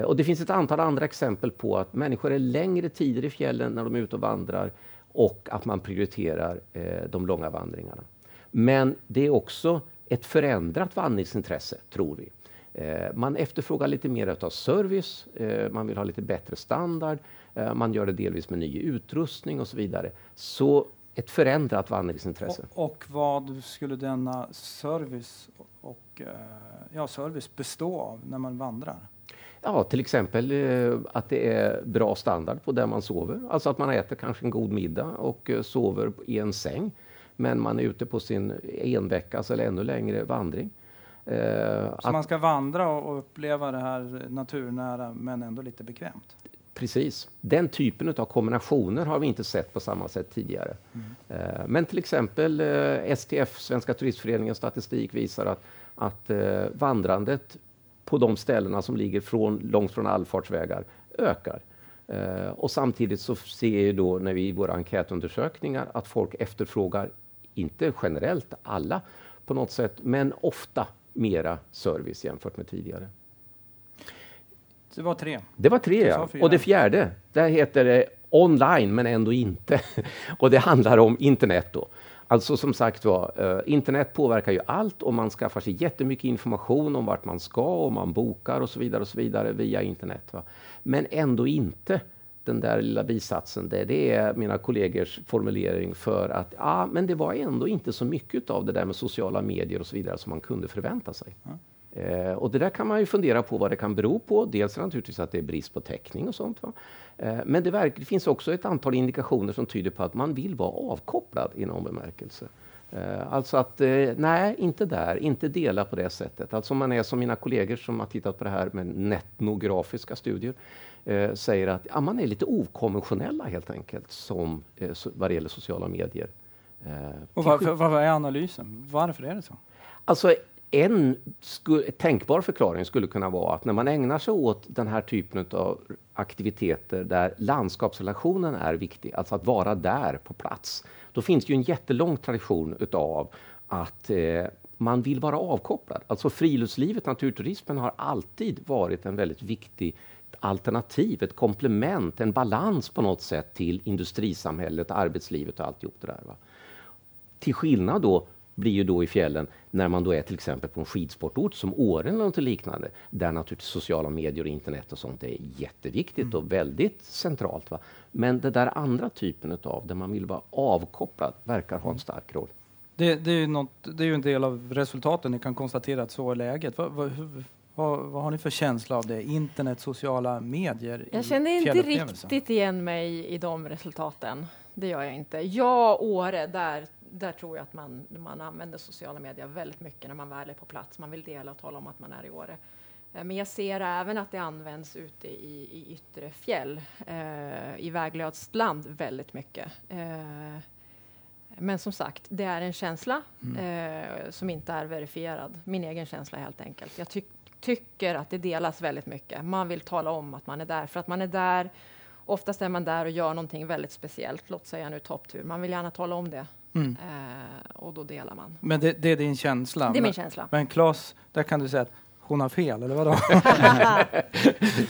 Och det finns ett antal andra exempel på att människor är längre tider i fjällen när de är ute och vandrar och att man prioriterar eh, de långa vandringarna. Men det är också ett förändrat vandringsintresse, tror vi. Eh, man efterfrågar lite mer av service, eh, man vill ha lite bättre standard, eh, man gör det delvis med ny utrustning och så vidare. Så ett förändrat vandringsintresse. Och, och, vad skulle denna service, och, eh, ja, service bestå av när man vandrar? Ja, till exempel eh, att det är bra standard på där man sover. Alltså att man äter kanske en god middag och eh, sover i en säng. Men man är ute på sin enveckas eller ännu längre vandring. Eh, Så att, man ska vandra och uppleva det här naturnära men ändå lite bekvämt? Precis. Den typen av kombinationer har vi inte sett på samma sätt tidigare. Mm. Men till exempel STF, Svenska turistföreningens statistik visar att, att vandrandet på de ställena som ligger från, långt från allfartsvägar ökar. Eh, och samtidigt så ser vi då när vi i våra enkätundersökningar att folk efterfrågar, inte generellt alla på något sätt, men ofta mera service jämfört med tidigare. Det var tre. Det var tre, ja. Och det fjärde, där heter det online, men ändå inte. [LAUGHS] och det handlar om internet då. Alltså som sagt var, eh, internet påverkar ju allt och man skaffar sig jättemycket information om vart man ska och man bokar och så vidare och så vidare via internet. Va? Men ändå inte den där lilla bisatsen. Där. Det är mina kollegors formulering för att ja, men det var ändå inte så mycket av det där med sociala medier och så vidare som man kunde förvänta sig. Mm. Eh, och det där kan man ju fundera på vad det kan bero på. Dels naturligtvis att det är brist på täckning och sånt. Va? Eh, men det, det finns också ett antal indikationer som tyder på att man vill vara avkopplad i någon bemärkelse. Eh, alltså att, eh, nej, inte där, inte dela på det sättet. Alltså man är som mina kollegor som har tittat på det här med netnografiska studier, eh, säger att ja, man är lite okonventionella helt enkelt som, eh, så, vad det gäller sociala medier. Eh, och varför, vad är analysen? Varför är det så? Alltså en tänkbar förklaring skulle kunna vara att när man ägnar sig åt den här typen av aktiviteter där landskapsrelationen är viktig, alltså att vara där på plats, då finns det ju en jättelång tradition utav att eh, man vill vara avkopplad. Alltså friluftslivet, naturturismen har alltid varit en väldigt viktig alternativ, ett komplement, en balans på något sätt till industrisamhället, arbetslivet och alltihop det där. Va? Till skillnad då blir ju då i fjällen när man då är till exempel på en skidsportort som Åre eller något liknande, där naturligtvis sociala medier och internet och sånt är jätteviktigt mm. och väldigt centralt. Va? Men det där andra typen av där man vill vara avkopplad verkar ha en stark roll. Det, det, är ju något, det är ju en del av resultaten. Ni kan konstatera att så är läget. Vad, vad, vad, vad, har ni för känsla av det? Internet, sociala medier? Jag känner inte riktigt igen mig i de resultaten. Det gör jag inte. Ja, Åre, där, där tror jag att man, man använder sociala medier väldigt mycket när man väl är på plats. Man vill dela och tala om att man är i Åre. Eh, men jag ser även att det används ute i, i yttre fjäll, eh, i väglöst land, väldigt mycket. Eh, men som sagt, det är en känsla mm. eh, som inte är verifierad. Min egen känsla helt enkelt. Jag ty tycker att det delas väldigt mycket. Man vill tala om att man är där, för att man är där. Oftast är man där och gör någonting väldigt speciellt. Låt säga nu topptur. Man vill gärna tala om det. Mm. Eh, och då delar man. Men det, det, är din känsla? Det är min känsla. Men Claes, där kan du säga att hon har fel, eller vadå? [LAUGHS]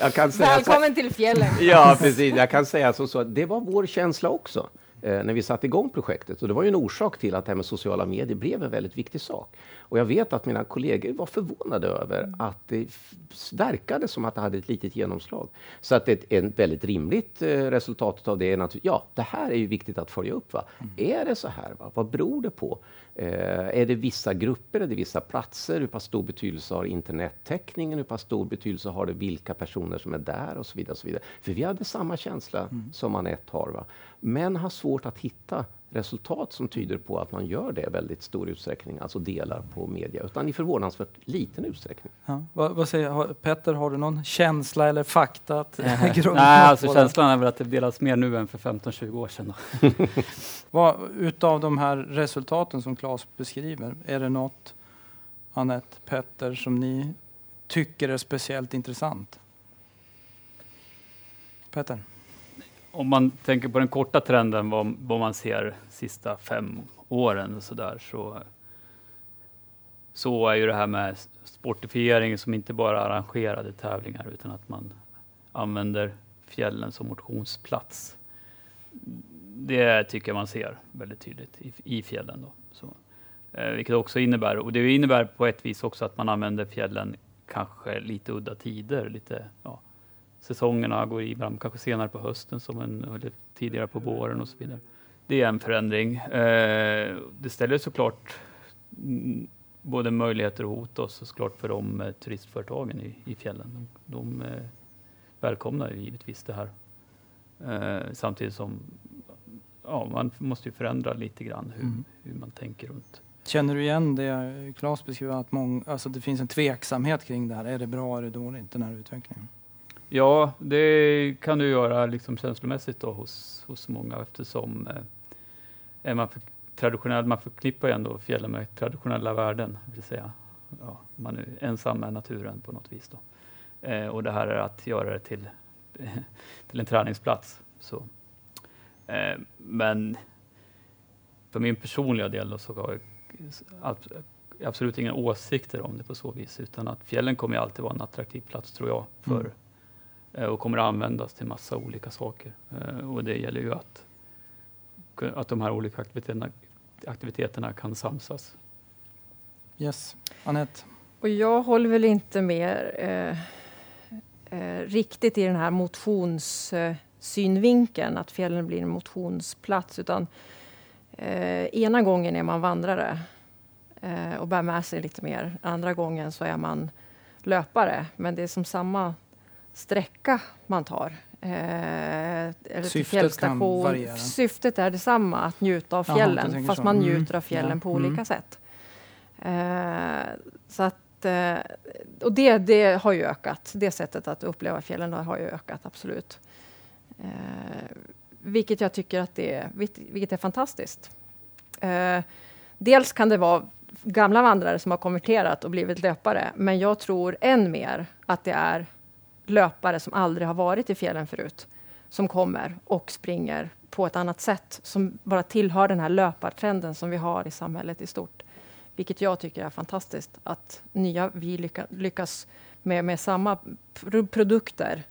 jag kan säga Välkommen så, till fjällen! ja, precis. Jag kan säga så, så det var vår känsla också eh, när vi satte igång projektet. Och det var ju en orsak till att det här med sociala medier blev en väldigt viktig sak. Och jag vet att mina kollegor var förvånade över att det verkade som att det hade ett litet genomslag. Så att ett, ett väldigt rimligt eh, resultat av det är naturligtvis, ja, det här är ju viktigt att följa upp. Va? Mm. Är det så här? Va? Vad beror det på? Eh, är det vissa grupper, är det vissa platser? Hur pass stor betydelse har internettäckningen? Hur pass stor betydelse har det vilka personer som är där? och så vidare. Och så vidare. För vi hade samma känsla mm. som Anette har. Va? Men har svårt att hitta resultat som tyder på att man gör det i väldigt stor utsträckning, alltså delar på media, utan i förvånansvärt liten utsträckning. Ja, vad, vad, säger har, Petter, har du någon känsla eller fakta att [LAUGHS] grunda Nej, alltså känslan är väl att det delas mer nu än för 15-20 år sedan. [LAUGHS] vad, utav de här resultaten som Claes beskriver, är det något, Annette, Petter, som ni tycker är speciellt intressant? Petter? Om man tänker på den korta trenden, vad, vad man ser sista fem åren så där, så, så är ju det här med sportifiering som inte bara arrangerade tävlingar utan att man använder fjällen som motionsplats. Det tycker jag man ser väldigt tydligt i, i fjällen. Då. Så, eh, vilket också innebär, och det innebär på ett vis också att man använder fjällen kanske lite udda tider, lite ja, säsongerna går ibland kanske senare på hösten som en, eller tidigare på våren och så vidare. Det är en förändring. Eh, det ställer såklart både möjligheter och hot också såklart för de eh, turistföretagen i, i fjällen. De, de eh, välkomnar ju givetvis det här. Eh, samtidigt som ja, man måste ju förändra lite grann hur, mm. hur man tänker runt. Känner du igen det Claes beskriver, att många, alltså det finns en tveksamhet kring det här? Är det bra, är det dåligt, den här utvecklingen? Ja, det kan du göra liksom känslomässigt då hos, hos många eftersom eh, är man för traditionell, man förknippar ju ändå fjällen med traditionella värden, vill säga ja, man är ensam med naturen på något vis. Då. Eh, och det här är att göra det till, [LAUGHS] till en träningsplats. Så. Eh, men för min personliga del då, så har jag absolut inga åsikter om det på så vis, utan att fjällen kommer alltid vara en attraktiv plats tror jag för mm och kommer att användas till massa olika saker. Eh, och det gäller ju att, att de här olika aktiviteterna, aktiviteterna kan samsas. Yes, Anette? Och jag håller väl inte med eh, eh, riktigt i den här motionssynvinkeln, att fjällen blir en motionsplats, utan eh, ena gången är man vandrare eh, och bär med sig lite mer. Andra gången så är man löpare, men det är som samma sträcka man tar. Eh, eller Syftet kan variera? Syftet är detsamma, att njuta av fjällen, Jaha, fast så. man mm. njuter av fjällen ja. på mm. olika sätt. Eh, så att, eh, och det, det har ju ökat. Det sättet att uppleva fjällen har ju ökat, absolut. Eh, vilket jag tycker att det, vilket är fantastiskt. Eh, dels kan det vara gamla vandrare som har konverterat och blivit löpare, men jag tror än mer att det är löpare som aldrig har varit i fjällen förut, som kommer och springer på ett annat sätt, som bara tillhör den här löpartrenden som vi har i samhället i stort. Vilket jag tycker är fantastiskt, att nya vi lycka, lyckas med, med samma produkter,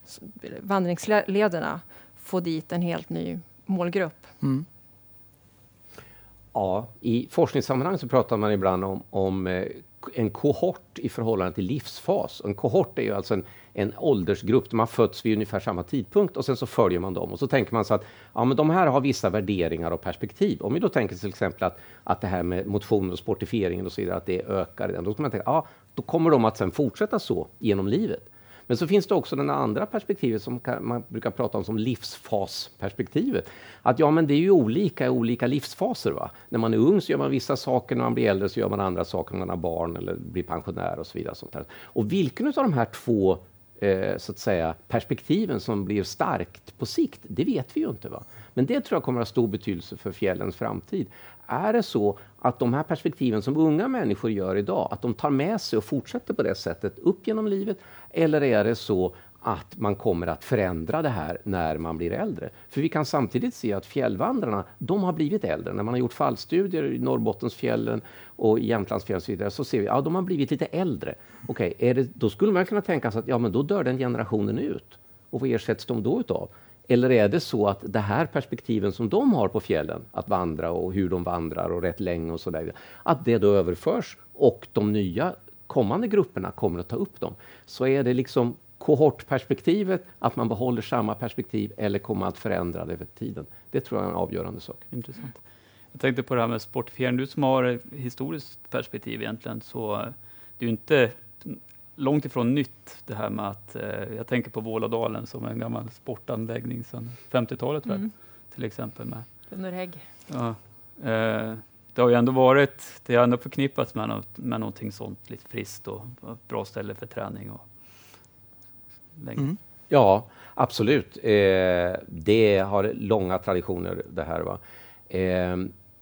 vandringslederna, få dit en helt ny målgrupp. Mm. Ja, i forskningssammanhang så pratar man ibland om, om eh, en kohort i förhållande till livsfas. En kohort är ju alltså en, en åldersgrupp där man föds vid ungefär samma tidpunkt och sen så följer man dem och så tänker man så att ja, men de här har vissa värderingar och perspektiv. Om vi då tänker till exempel att, att det här med motion och sportifieringen och så vidare, att det ökar, då ska man tänka, ja, då kommer de att sen fortsätta så genom livet. Men så finns det också den andra perspektivet som man brukar prata om som livsfasperspektivet. Att ja, men det är ju olika i olika livsfaser. Va? När man är ung så gör man vissa saker, när man blir äldre så gör man andra saker, när man har barn eller blir pensionär och så vidare. Sånt där. Och vilken av de här två eh, så att säga, perspektiven som blir starkt på sikt, det vet vi ju inte. Va? Men det tror jag kommer att ha stor betydelse för fjällens framtid. Är det så att de här perspektiven som unga människor gör idag, att de tar med sig och fortsätter på det sättet upp genom livet? Eller är det så att man kommer att förändra det här när man blir äldre. För vi kan samtidigt se att fjällvandrarna, de har blivit äldre. När man har gjort fallstudier i Norrbottensfjällen och Jämtlandsfjällen och så vidare, så ser vi att ja, de har blivit lite äldre. Okej, okay, då skulle man kunna tänka sig att ja, men då dör den generationen ut. Och vad ersätts de då utav? Eller är det så att det här perspektiven som de har på fjällen, att vandra och hur de vandrar och rätt länge och så där, att det då överförs och de nya kommande grupperna kommer att ta upp dem. Så är det liksom kohortperspektivet, att man behåller samma perspektiv eller kommer att förändra det över tiden. Det tror jag är en avgörande sak. Intressant. Jag tänkte på det här med sportifiering. Du som har historiskt perspektiv egentligen, så det är ju inte långt ifrån nytt det här med att, eh, jag tänker på Vålådalen som en gammal sportanläggning sedan 50-talet mm. till exempel. Med. Hägg. Ja, eh, det har ju ändå varit, det har ändå förknippats med, något, med någonting sånt, lite friskt och ett bra ställe för träning. Och, mm. Ja, absolut. Eh, det har långa traditioner det här. Va? Eh,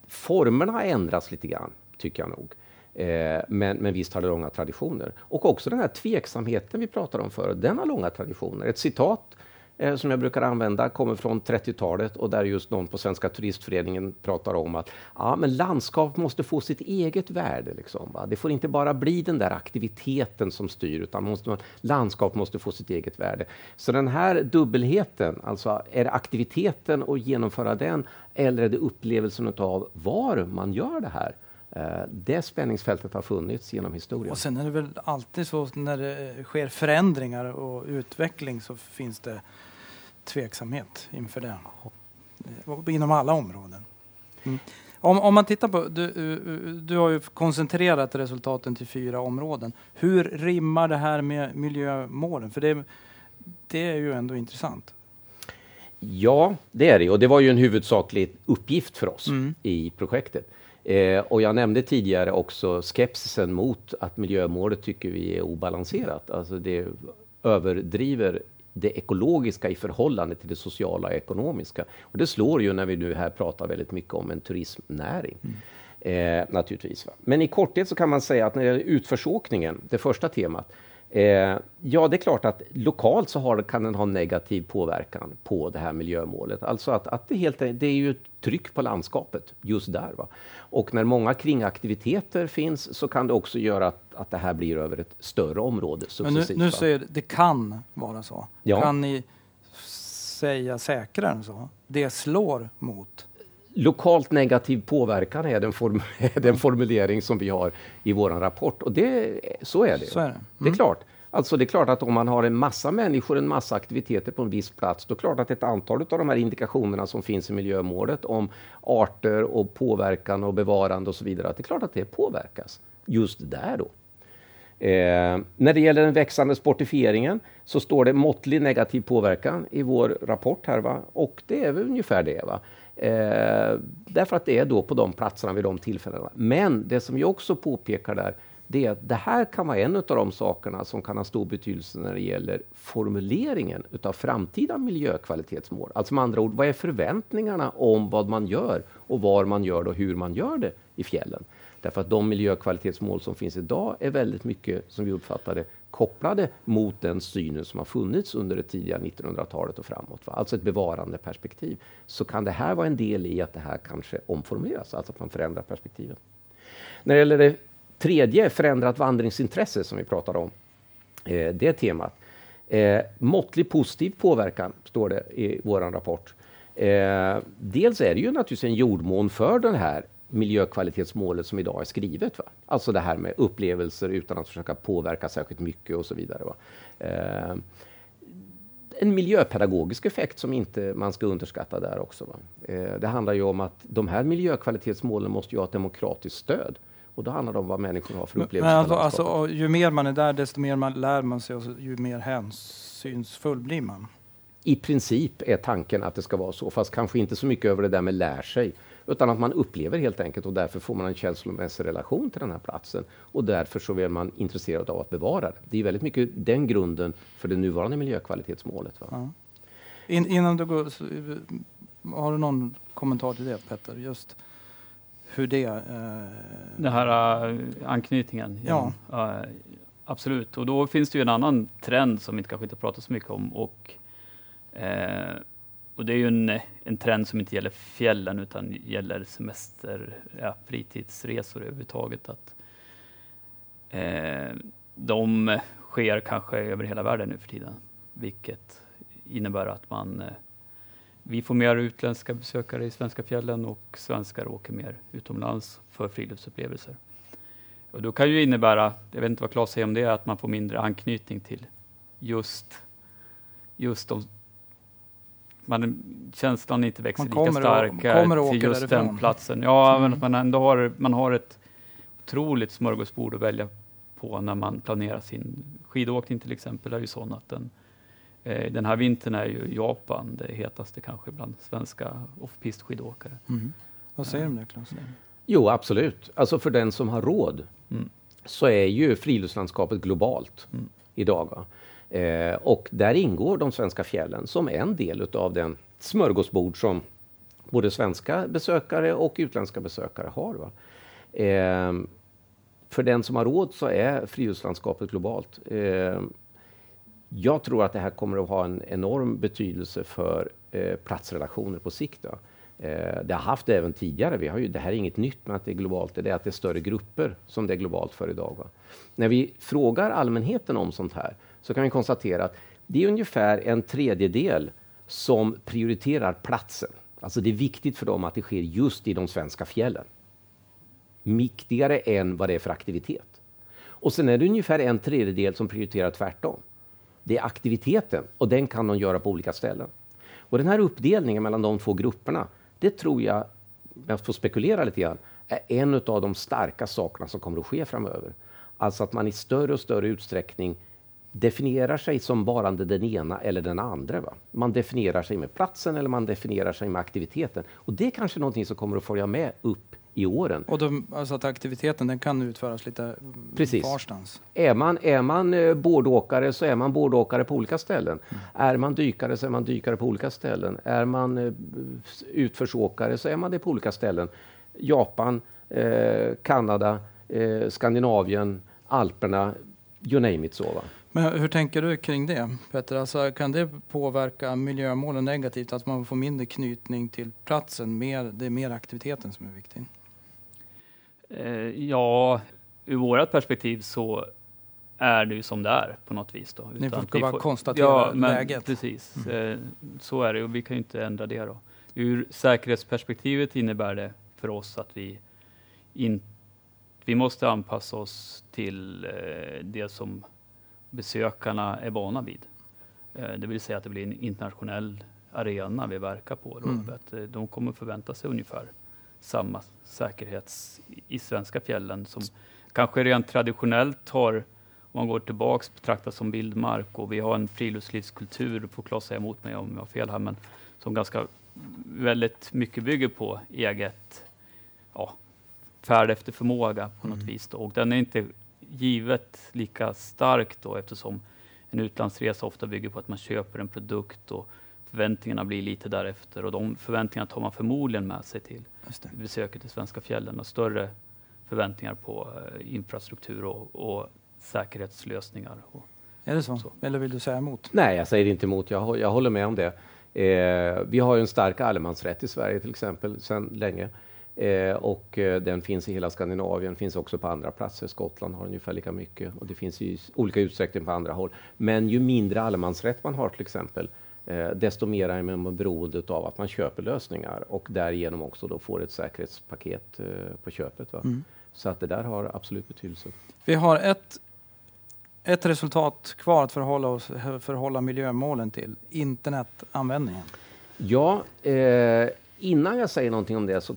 formerna har ändrats lite grann, tycker jag nog. Eh, men, men visst har det långa traditioner. Och också den här tveksamheten vi pratade om förut, den har långa traditioner. Ett citat eh, som jag brukar använda kommer från 30-talet och där just någon på Svenska turistföreningen pratar om att ja, men landskap måste få sitt eget värde. Liksom, va? Det får inte bara bli den där aktiviteten som styr, utan måste, landskap måste få sitt eget värde. Så den här dubbelheten, alltså är det aktiviteten och genomföra den, eller är det upplevelsen av var man gör det här? Eh, det spänningsfältet har funnits genom historien. Och sen är det väl alltid så när det sker förändringar och utveckling så finns det tveksamhet inför det. Inom alla områden. Mm. Om, om, man tittar på, du, du har ju koncentrerat resultaten till fyra områden. Hur rimmar det här med miljömålen? För det, det är ju ändå intressant. Ja, det är det och det var ju en huvudsaklig uppgift för oss mm. i projektet. Eh, och jag nämnde tidigare också skepsisen mot att miljömålet tycker vi är obalanserat. Alltså det överdriver det ekologiska i förhållande till det sociala och ekonomiska. Och det slår ju när vi nu här pratar väldigt mycket om en turismnäring. Mm. Eh, naturligtvis. Va? Men i korthet så kan man säga att när det gäller utförsåkningen, det första temat, Eh, ja, det är klart att lokalt så har, kan den ha negativ påverkan på det här miljömålet. Alltså att, att det, helt, det är ju ett tryck på landskapet just där. Va? Och när många kringaktiviteter finns så kan det också göra att, att det här blir över ett större område successivt. Men nu, nu säger det kan vara så. Ja. Kan ni säga säkrare än så? Det slår mot? Lokalt negativ påverkan är den, form [LAUGHS] den formulering som vi har i vår rapport. Och det, så är det. Så är det. Mm. det är klart. Alltså det är klart att om man har en massa människor, en massa aktiviteter på en viss plats, då är det klart att ett antal av de här indikationerna som finns i miljömålet om arter och påverkan och bevarande och så vidare, att det är klart att det påverkas just där då. Eh, när det gäller den växande sportifieringen så står det måttlig negativ påverkan i vår rapport här va? och det är väl ungefär det. Va? Eh, därför att det är då på de platserna vid de tillfällena. Men det som jag också påpekar där, det är att det här kan vara en av de sakerna som kan ha stor betydelse när det gäller formuleringen utav framtida miljökvalitetsmål. Alltså med andra ord, vad är förväntningarna om vad man gör och var man gör det och hur man gör det i fjällen? Därför att de miljökvalitetsmål som finns idag är väldigt mycket, som vi uppfattar det, kopplade mot den synen som har funnits under det tidiga 1900-talet och framåt. Va? Alltså ett bevarande perspektiv. Så kan det här vara en del i att det här kanske omformuleras, alltså att man förändrar perspektiven. När det gäller det tredje, förändrat vandringsintresse som vi pratade om, eh, det temat. Eh, måttlig positiv påverkan, står det i vår rapport. Eh, dels är det ju naturligtvis en jordmån för den här miljökvalitetsmålet som idag är skrivet. Va? Alltså det här med upplevelser utan att försöka påverka särskilt mycket och så vidare. Va? Eh, en miljöpedagogisk effekt som inte man ska underskatta där också. Va? Eh, det handlar ju om att de här miljökvalitetsmålen måste ju ha ett demokratiskt stöd. Och då handlar det om vad människor har för upplevelser. Men alltså, alltså, ju mer man är där, desto mer man lär man sig och ju mer hänsynsfull blir man. I princip är tanken att det ska vara så, fast kanske inte så mycket över det där med lär sig, utan att man upplever helt enkelt och därför får man en känslomässig relation till den här platsen och därför så är man intresserad av att bevara det. Det är väldigt mycket den grunden för det nuvarande miljökvalitetsmålet. Ja. In, innan du går, har du någon kommentar till det Petter? Just hur det... Eh... Den här uh, anknytningen? Ja. ja. Uh, absolut, och då finns det ju en annan trend som vi kanske inte pratar så mycket om och uh, och det är ju en, en trend som inte gäller fjällen utan gäller semester, ja, fritidsresor överhuvudtaget. Att, eh, de sker kanske över hela världen nu för tiden, vilket innebär att man eh, vi får mer utländska besökare i svenska fjällen och svenskar åker mer utomlands för friluftsupplevelser. Och då kan ju innebära, jag vet inte vad Claes säger om det, att man får mindre anknytning till just, just de man, känslan inte växer lika stark till just därifrån. den platsen. Ja, mm. men att man ändå har, man har ett otroligt smörgåsbord att välja på när man planerar sin skidåkning till exempel. är ju sån att den, den här vintern är ju Japan det hetaste kanske bland svenska off-pist skidåkare. Mm. Vad säger du om det Claes? Jo, absolut. Alltså för den som har råd mm. så är ju friluftslandskapet globalt mm. idag. Eh, och där ingår de svenska fjällen som en del utav den smörgåsbord som både svenska besökare och utländska besökare har. Eh, för den som har råd så är friluftslandskapet globalt. Eh, jag tror att det här kommer att ha en enorm betydelse för eh, platsrelationer på sikt. Då. Eh, det har haft det även tidigare. Vi har ju, det här är inget nytt med att det är globalt, det är att det är större grupper som det är globalt för idag. Va? När vi frågar allmänheten om sånt här så kan vi konstatera att det är ungefär en tredjedel som prioriterar platsen. Alltså det är viktigt för dem att det sker just i de svenska fjällen. Viktigare än vad det är för aktivitet. Och sen är det ungefär en tredjedel som prioriterar tvärtom. Det är aktiviteten och den kan de göra på olika ställen. Och den här uppdelningen mellan de två grupperna, det tror jag, om jag får spekulera lite grann, är en av de starka sakerna som kommer att ske framöver. Alltså att man i större och större utsträckning definierar sig som varande den ena eller den andra. Va? Man definierar sig med platsen eller man definierar sig med aktiviteten. Och det är kanske någonting som kommer att följa med upp i åren. Och de, alltså att aktiviteten den kan utföras lite Precis. varstans? Är man, är man eh, bårdåkare så är man bårdåkare på olika ställen. Mm. Är man dykare så är man dykare på olika ställen. Är man eh, utförsåkare så är man det på olika ställen. Japan, eh, Kanada, eh, Skandinavien, Alperna, you name it. Så, va? Men hur tänker du kring det, Petter? Alltså, kan det påverka miljömålen negativt, att man får mindre knytning till platsen? Mer, det är mer aktiviteten som är viktig? Eh, ja, ur vårt perspektiv så är det ju som det är på något vis. Då. Ni får bara får, konstatera ja, men läget? Precis, mm. eh, så är det och vi kan ju inte ändra det. Då. Ur säkerhetsperspektivet innebär det för oss att vi inte vi måste anpassa oss till eh, det som besökarna är vana vid. Det vill säga att det blir en internationell arena vi verkar på. Då, mm. att de kommer förvänta sig ungefär samma säkerhet i svenska fjällen som kanske rent traditionellt har, om man går tillbaks, betraktas som vildmark och vi har en friluftslivskultur, får Claes säga emot mig om jag har fel här, men som ganska väldigt mycket bygger på eget ja, färd efter förmåga på något mm. vis. Då. Och den är inte givet lika starkt då eftersom en utlandsresa ofta bygger på att man köper en produkt och förväntningarna blir lite därefter och de förväntningarna tar man förmodligen med sig till besöket i svenska fjällen och större förväntningar på eh, infrastruktur och, och säkerhetslösningar. Och är det så? så? Eller vill du säga emot? Nej, jag säger inte emot. Jag, jag håller med om det. Eh, vi har ju en stark allemansrätt i Sverige till exempel sedan länge. Eh, och eh, den finns i hela Skandinavien, finns också på andra platser. Skottland har ungefär lika mycket och det finns i olika utsträckning på andra håll. Men ju mindre allemansrätt man har till exempel, desto mer är man beroende av att man köper lösningar och därigenom också då får ett säkerhetspaket eh, på köpet. Mm. Så att det där har absolut betydelse. Vi har ett, ett resultat kvar att förhålla, oss, förhålla miljömålen till, internetanvändningen. Ja, eh, innan jag säger någonting om det så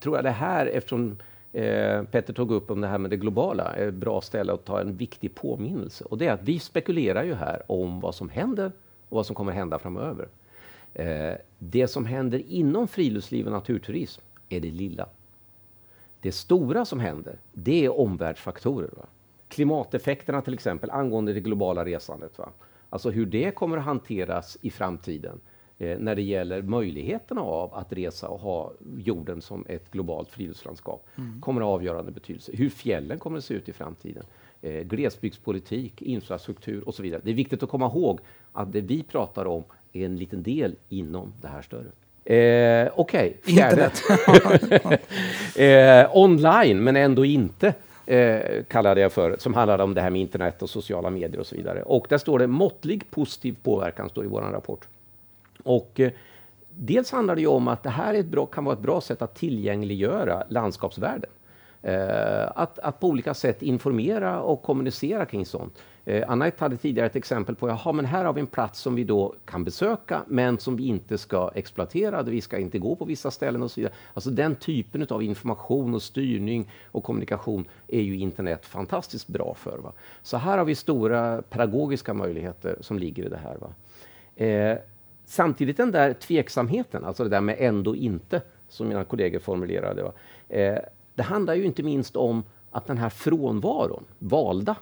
tror jag det här, eftersom eh, Petter tog upp om det här med det globala, är ett bra ställe att ta en viktig påminnelse. Och det är att vi spekulerar ju här om vad som händer och vad som kommer hända framöver. Eh, det som händer inom friluftsliv och naturturism är det lilla. Det stora som händer, det är omvärldsfaktorer. Va? Klimateffekterna till exempel angående det globala resandet. Va? Alltså hur det kommer att hanteras i framtiden eh, när det gäller möjligheterna av att resa och ha jorden som ett globalt friluftslandskap mm. kommer att ha avgörande betydelse. Hur fjällen kommer att se ut i framtiden. Eh, glesbygdspolitik, infrastruktur och så vidare. Det är viktigt att komma ihåg att det vi pratar om är en liten del inom det här större. Eh, Okej, okay. Internet. [LAUGHS] eh, online, men ändå inte, eh, kallade jag för, som handlar om det här med internet och sociala medier och så vidare. Och där står det måttlig positiv påverkan, står i vår rapport. Och eh, dels handlar det ju om att det här är ett bra, kan vara ett bra sätt att tillgängliggöra landskapsvärden. Eh, att, att på olika sätt informera och kommunicera kring sånt. Eh, Anette hade tidigare ett exempel på, jaha, men här har vi en plats som vi då kan besöka, men som vi inte ska exploatera, vi ska inte gå på vissa ställen och så vidare. Alltså den typen av information och styrning och kommunikation är ju internet fantastiskt bra för. Va? Så här har vi stora pedagogiska möjligheter som ligger i det här. Va? Eh, samtidigt den där tveksamheten, alltså det där med ändå inte, som mina kollegor formulerade. Va? Eh, det handlar ju inte minst om att den här frånvaron, valda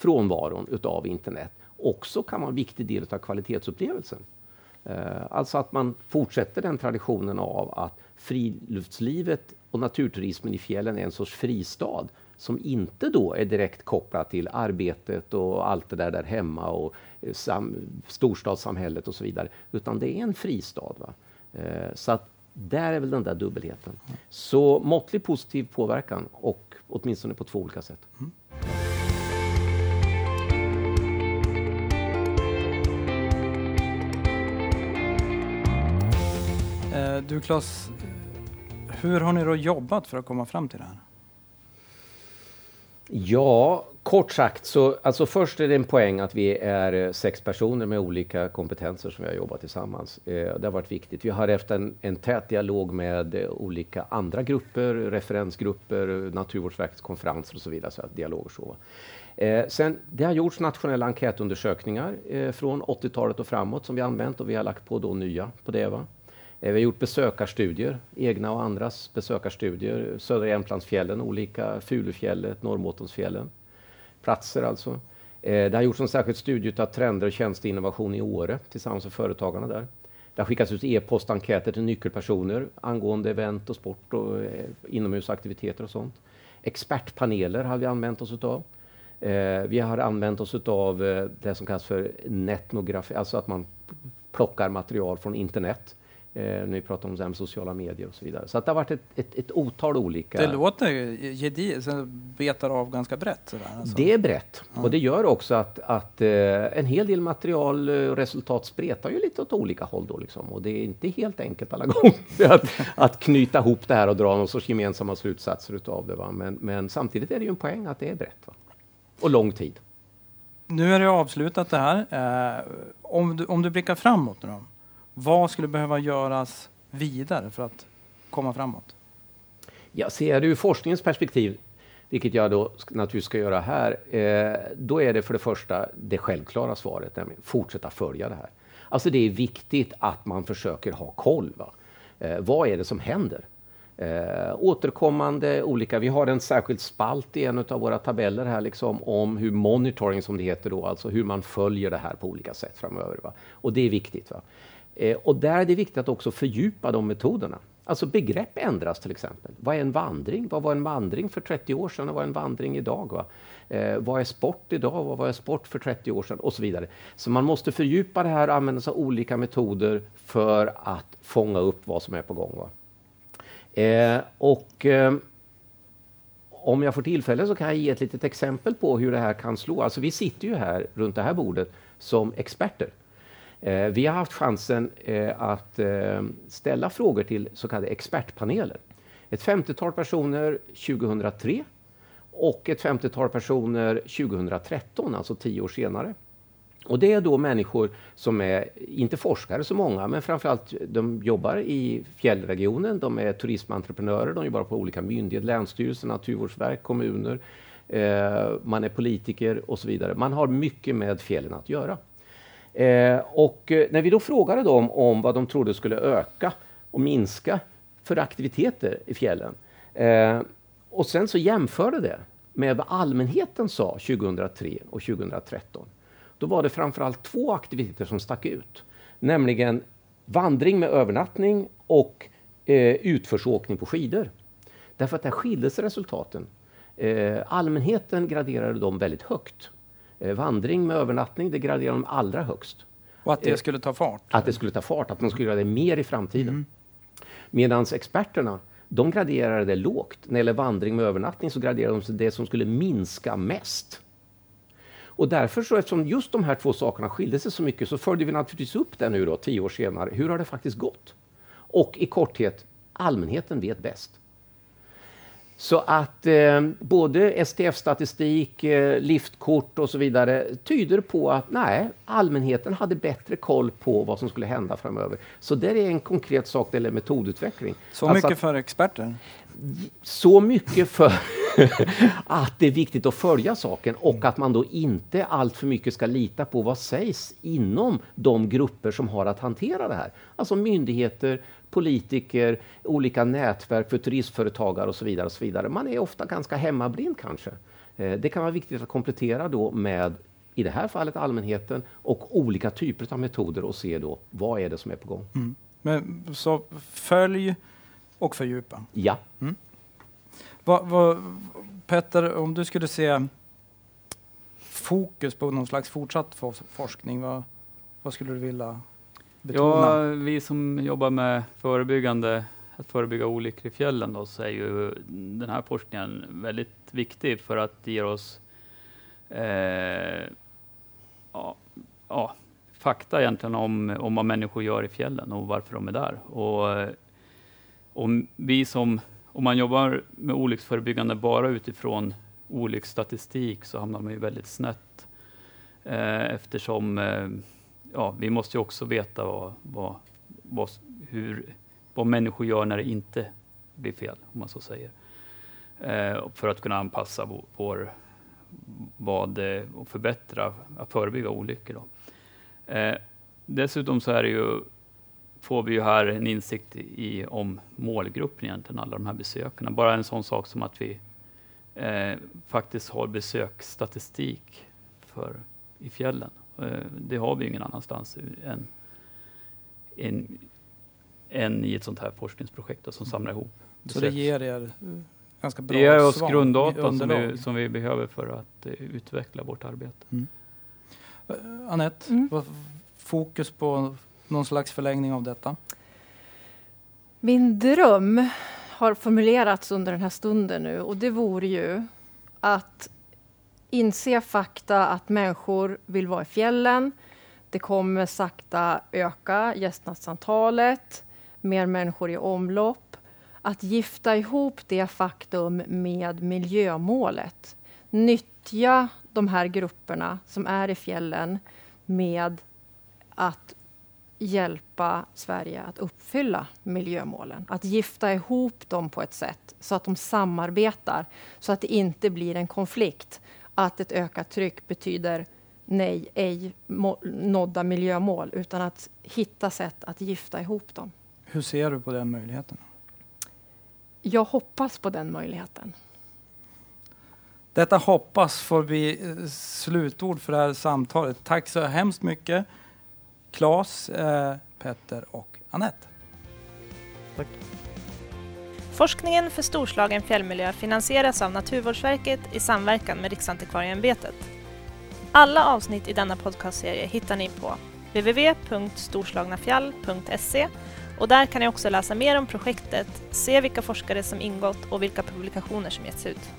frånvaron utav internet, också kan vara en viktig del av kvalitetsupplevelsen. Eh, alltså att man fortsätter den traditionen av att friluftslivet och naturturismen i fjällen är en sorts fristad som inte då är direkt kopplat till arbetet och allt det där där hemma och eh, sam, storstadssamhället och så vidare, utan det är en fristad. Va? Eh, så att där är väl den där dubbelheten. Så måttlig positiv påverkan och åtminstone på två olika sätt. Mm. Du Claes, hur har ni då jobbat för att komma fram till det här? Ja, kort sagt så alltså först är det en poäng att vi är eh, sex personer med olika kompetenser som vi har jobbat tillsammans. Eh, det har varit viktigt. Vi har haft en, en tät dialog med eh, olika andra grupper, referensgrupper, Naturvårdsverkets konferenser och så vidare. Så dialoger så. Eh, sen, det har gjorts nationella enkätundersökningar eh, från 80-talet och framåt som vi använt och vi har lagt på då nya på det. Va? Eh, vi har gjort besökarstudier, egna och andras besökarstudier. Södra Jämtlandsfjällen, olika Fulufjället, Norrbottensfjällen. Platser alltså. Eh, det har gjorts en särskild studie av trender och tjänsteinnovation i Åre tillsammans med företagarna där. Det har skickats ut e-postenkäter till nyckelpersoner angående event och sport och eh, inomhusaktiviteter och sånt. Expertpaneler har vi använt oss utav. Vi har använt oss utav det som kallas för netnografi, alltså att man plockar material från internet Eh, när vi pratar om det sociala medier och så vidare. Så att det har varit ett, ett, ett otal olika... Det låter gediget, betar av ganska brett. Sådär, alltså. Det är brett ja. och det gör också att, att eh, en hel del material och eh, resultat spretar ju lite åt olika håll då liksom. Och det är inte helt enkelt alla [LAUGHS] gånger att, att knyta ihop det här och dra någon sorts gemensamma slutsatser utav det. Va? Men, men samtidigt är det ju en poäng att det är brett. Va? Och lång tid. Nu är det avslutat det här. Eh, om, du, om du blickar framåt nu då? Vad skulle behöva göras vidare för att komma framåt? Jag ser det ur forskningens perspektiv, vilket jag då naturligtvis ska göra här, eh, då är det för det första det självklara svaret, nämligen fortsätta följa det här. Alltså det är viktigt att man försöker ha koll. Va? Eh, vad är det som händer? Eh, återkommande olika, vi har en särskild spalt i en av våra tabeller här liksom om hur monitoring som det heter då, alltså hur man följer det här på olika sätt framöver. Va? Och det är viktigt. Va? Eh, och där är det viktigt att också fördjupa de metoderna. Alltså begrepp ändras till exempel. Vad är en vandring? Vad var en vandring för 30 år sedan och vad är en vandring idag? Va? Eh, vad är sport idag? Vad var sport för 30 år sedan? Och så vidare. Så man måste fördjupa det här och använda sig av olika metoder för att fånga upp vad som är på gång. Va? Eh, och eh, om jag får tillfälle så kan jag ge ett litet exempel på hur det här kan slå. Alltså vi sitter ju här runt det här bordet som experter Eh, vi har haft chansen eh, att eh, ställa frågor till så kallade expertpaneler. Ett 50-tal personer 2003 och ett 50-tal personer 2013, alltså tio år senare. Och det är då människor som är, inte forskare så många, men framförallt de jobbar i fjällregionen, de är turismentreprenörer, de jobbar på olika myndigheter, länsstyrelser, naturvårdsverk, kommuner, eh, man är politiker och så vidare. Man har mycket med fjällen att göra. Eh, och eh, när vi då frågade dem om vad de trodde skulle öka och minska för aktiviteter i fjällen eh, och sen så jämförde det med vad allmänheten sa 2003 och 2013 då var det framförallt två aktiviteter som stack ut. Nämligen vandring med övernattning och eh, utförsåkning på skidor. Därför att där skilde sig resultaten. Eh, allmänheten graderade dem väldigt högt. Eh, vandring med övernattning, det graderade de allra högst. Och att det eh, skulle ta fart? Att det skulle ta fart, att man skulle göra det mer i framtiden. Mm. Medan experterna, de graderade det lågt. När det gäller vandring med övernattning så graderade de det som skulle minska mest. Och därför så, eftersom just de här två sakerna skilde sig så mycket, så följde vi naturligtvis upp det nu då, tio år senare. Hur har det faktiskt gått? Och i korthet, allmänheten vet bäst. Så att eh, både STF-statistik, eh, liftkort och så vidare tyder på att nej, allmänheten hade bättre koll på vad som skulle hända framöver. Så det är en konkret sak, det gäller metodutveckling. Så alltså mycket för experter? Så mycket för [LAUGHS] att det är viktigt att följa saken och att man då inte allt för mycket ska lita på vad sägs inom de grupper som har att hantera det här. Alltså myndigheter, politiker, olika nätverk för turistföretagare och så vidare. Och så vidare. Man är ofta ganska hemmablind kanske. Eh, det kan vara viktigt att komplettera då med i det här fallet allmänheten och olika typer av metoder och se då vad är det som är på gång. Mm. Men, så följ och fördjupa? Ja. Mm. Va, va, Petter, om du skulle se fokus på någon slags fortsatt forskning, vad, vad skulle du vilja betona? Ja, vi som jobbar med förebyggande, att förebygga olyckor i fjällen då, så är ju den här forskningen väldigt viktig för att det ger oss eh, ja, ja, fakta egentligen om, om vad människor gör i fjällen och varför de är där. Och, om vi som, om man jobbar med olycksförebyggande bara utifrån olycksstatistik så hamnar man ju väldigt snett eh, eftersom eh, ja, vi måste ju också veta vad, vad, vad, hur, vad människor gör när det inte blir fel, om man så säger. Eh, för att kunna anpassa vår, vår vad, eh, och förbättra, att förebygga olyckor. Då. Eh, dessutom så är det ju, får vi ju här en insikt i, om målgruppen egentligen, alla de här besökarna. Bara en sån sak som att vi eh, faktiskt har besöksstatistik för, i fjällen. Eh, det har vi ingen annanstans än, än, än i ett sånt här forskningsprojekt då, som mm. samlar ihop. Så det ger er eh, ganska bra Det ger oss grunddata som vi, som vi behöver för att uh, utveckla vårt arbete. Mm. Uh, Anette, mm. fokus på någon slags förlängning av detta? Min dröm har formulerats under den här stunden nu och det vore ju att inse fakta att människor vill vara i fjällen. Det kommer sakta öka gästnadsantalet, mer människor i omlopp. Att gifta ihop det faktum med miljömålet. Nyttja de här grupperna som är i fjällen med att hjälpa Sverige att uppfylla miljömålen. Att gifta ihop dem på ett sätt så att de samarbetar, så att det inte blir en konflikt att ett ökat tryck betyder nej, ej nådda miljömål, utan att hitta sätt att gifta ihop dem. Hur ser du på den möjligheten? Jag hoppas på den möjligheten. Detta hoppas får bli eh, slutord för det här samtalet. Tack så hemskt mycket Claes, eh, Petter och Annette. Tack. Forskningen för storslagen fjällmiljö finansieras av Naturvårdsverket i samverkan med Riksantikvarieämbetet. Alla avsnitt i denna podcastserie hittar ni på www.storslagnafjall.se och där kan ni också läsa mer om projektet, se vilka forskare som ingått och vilka publikationer som getts ut.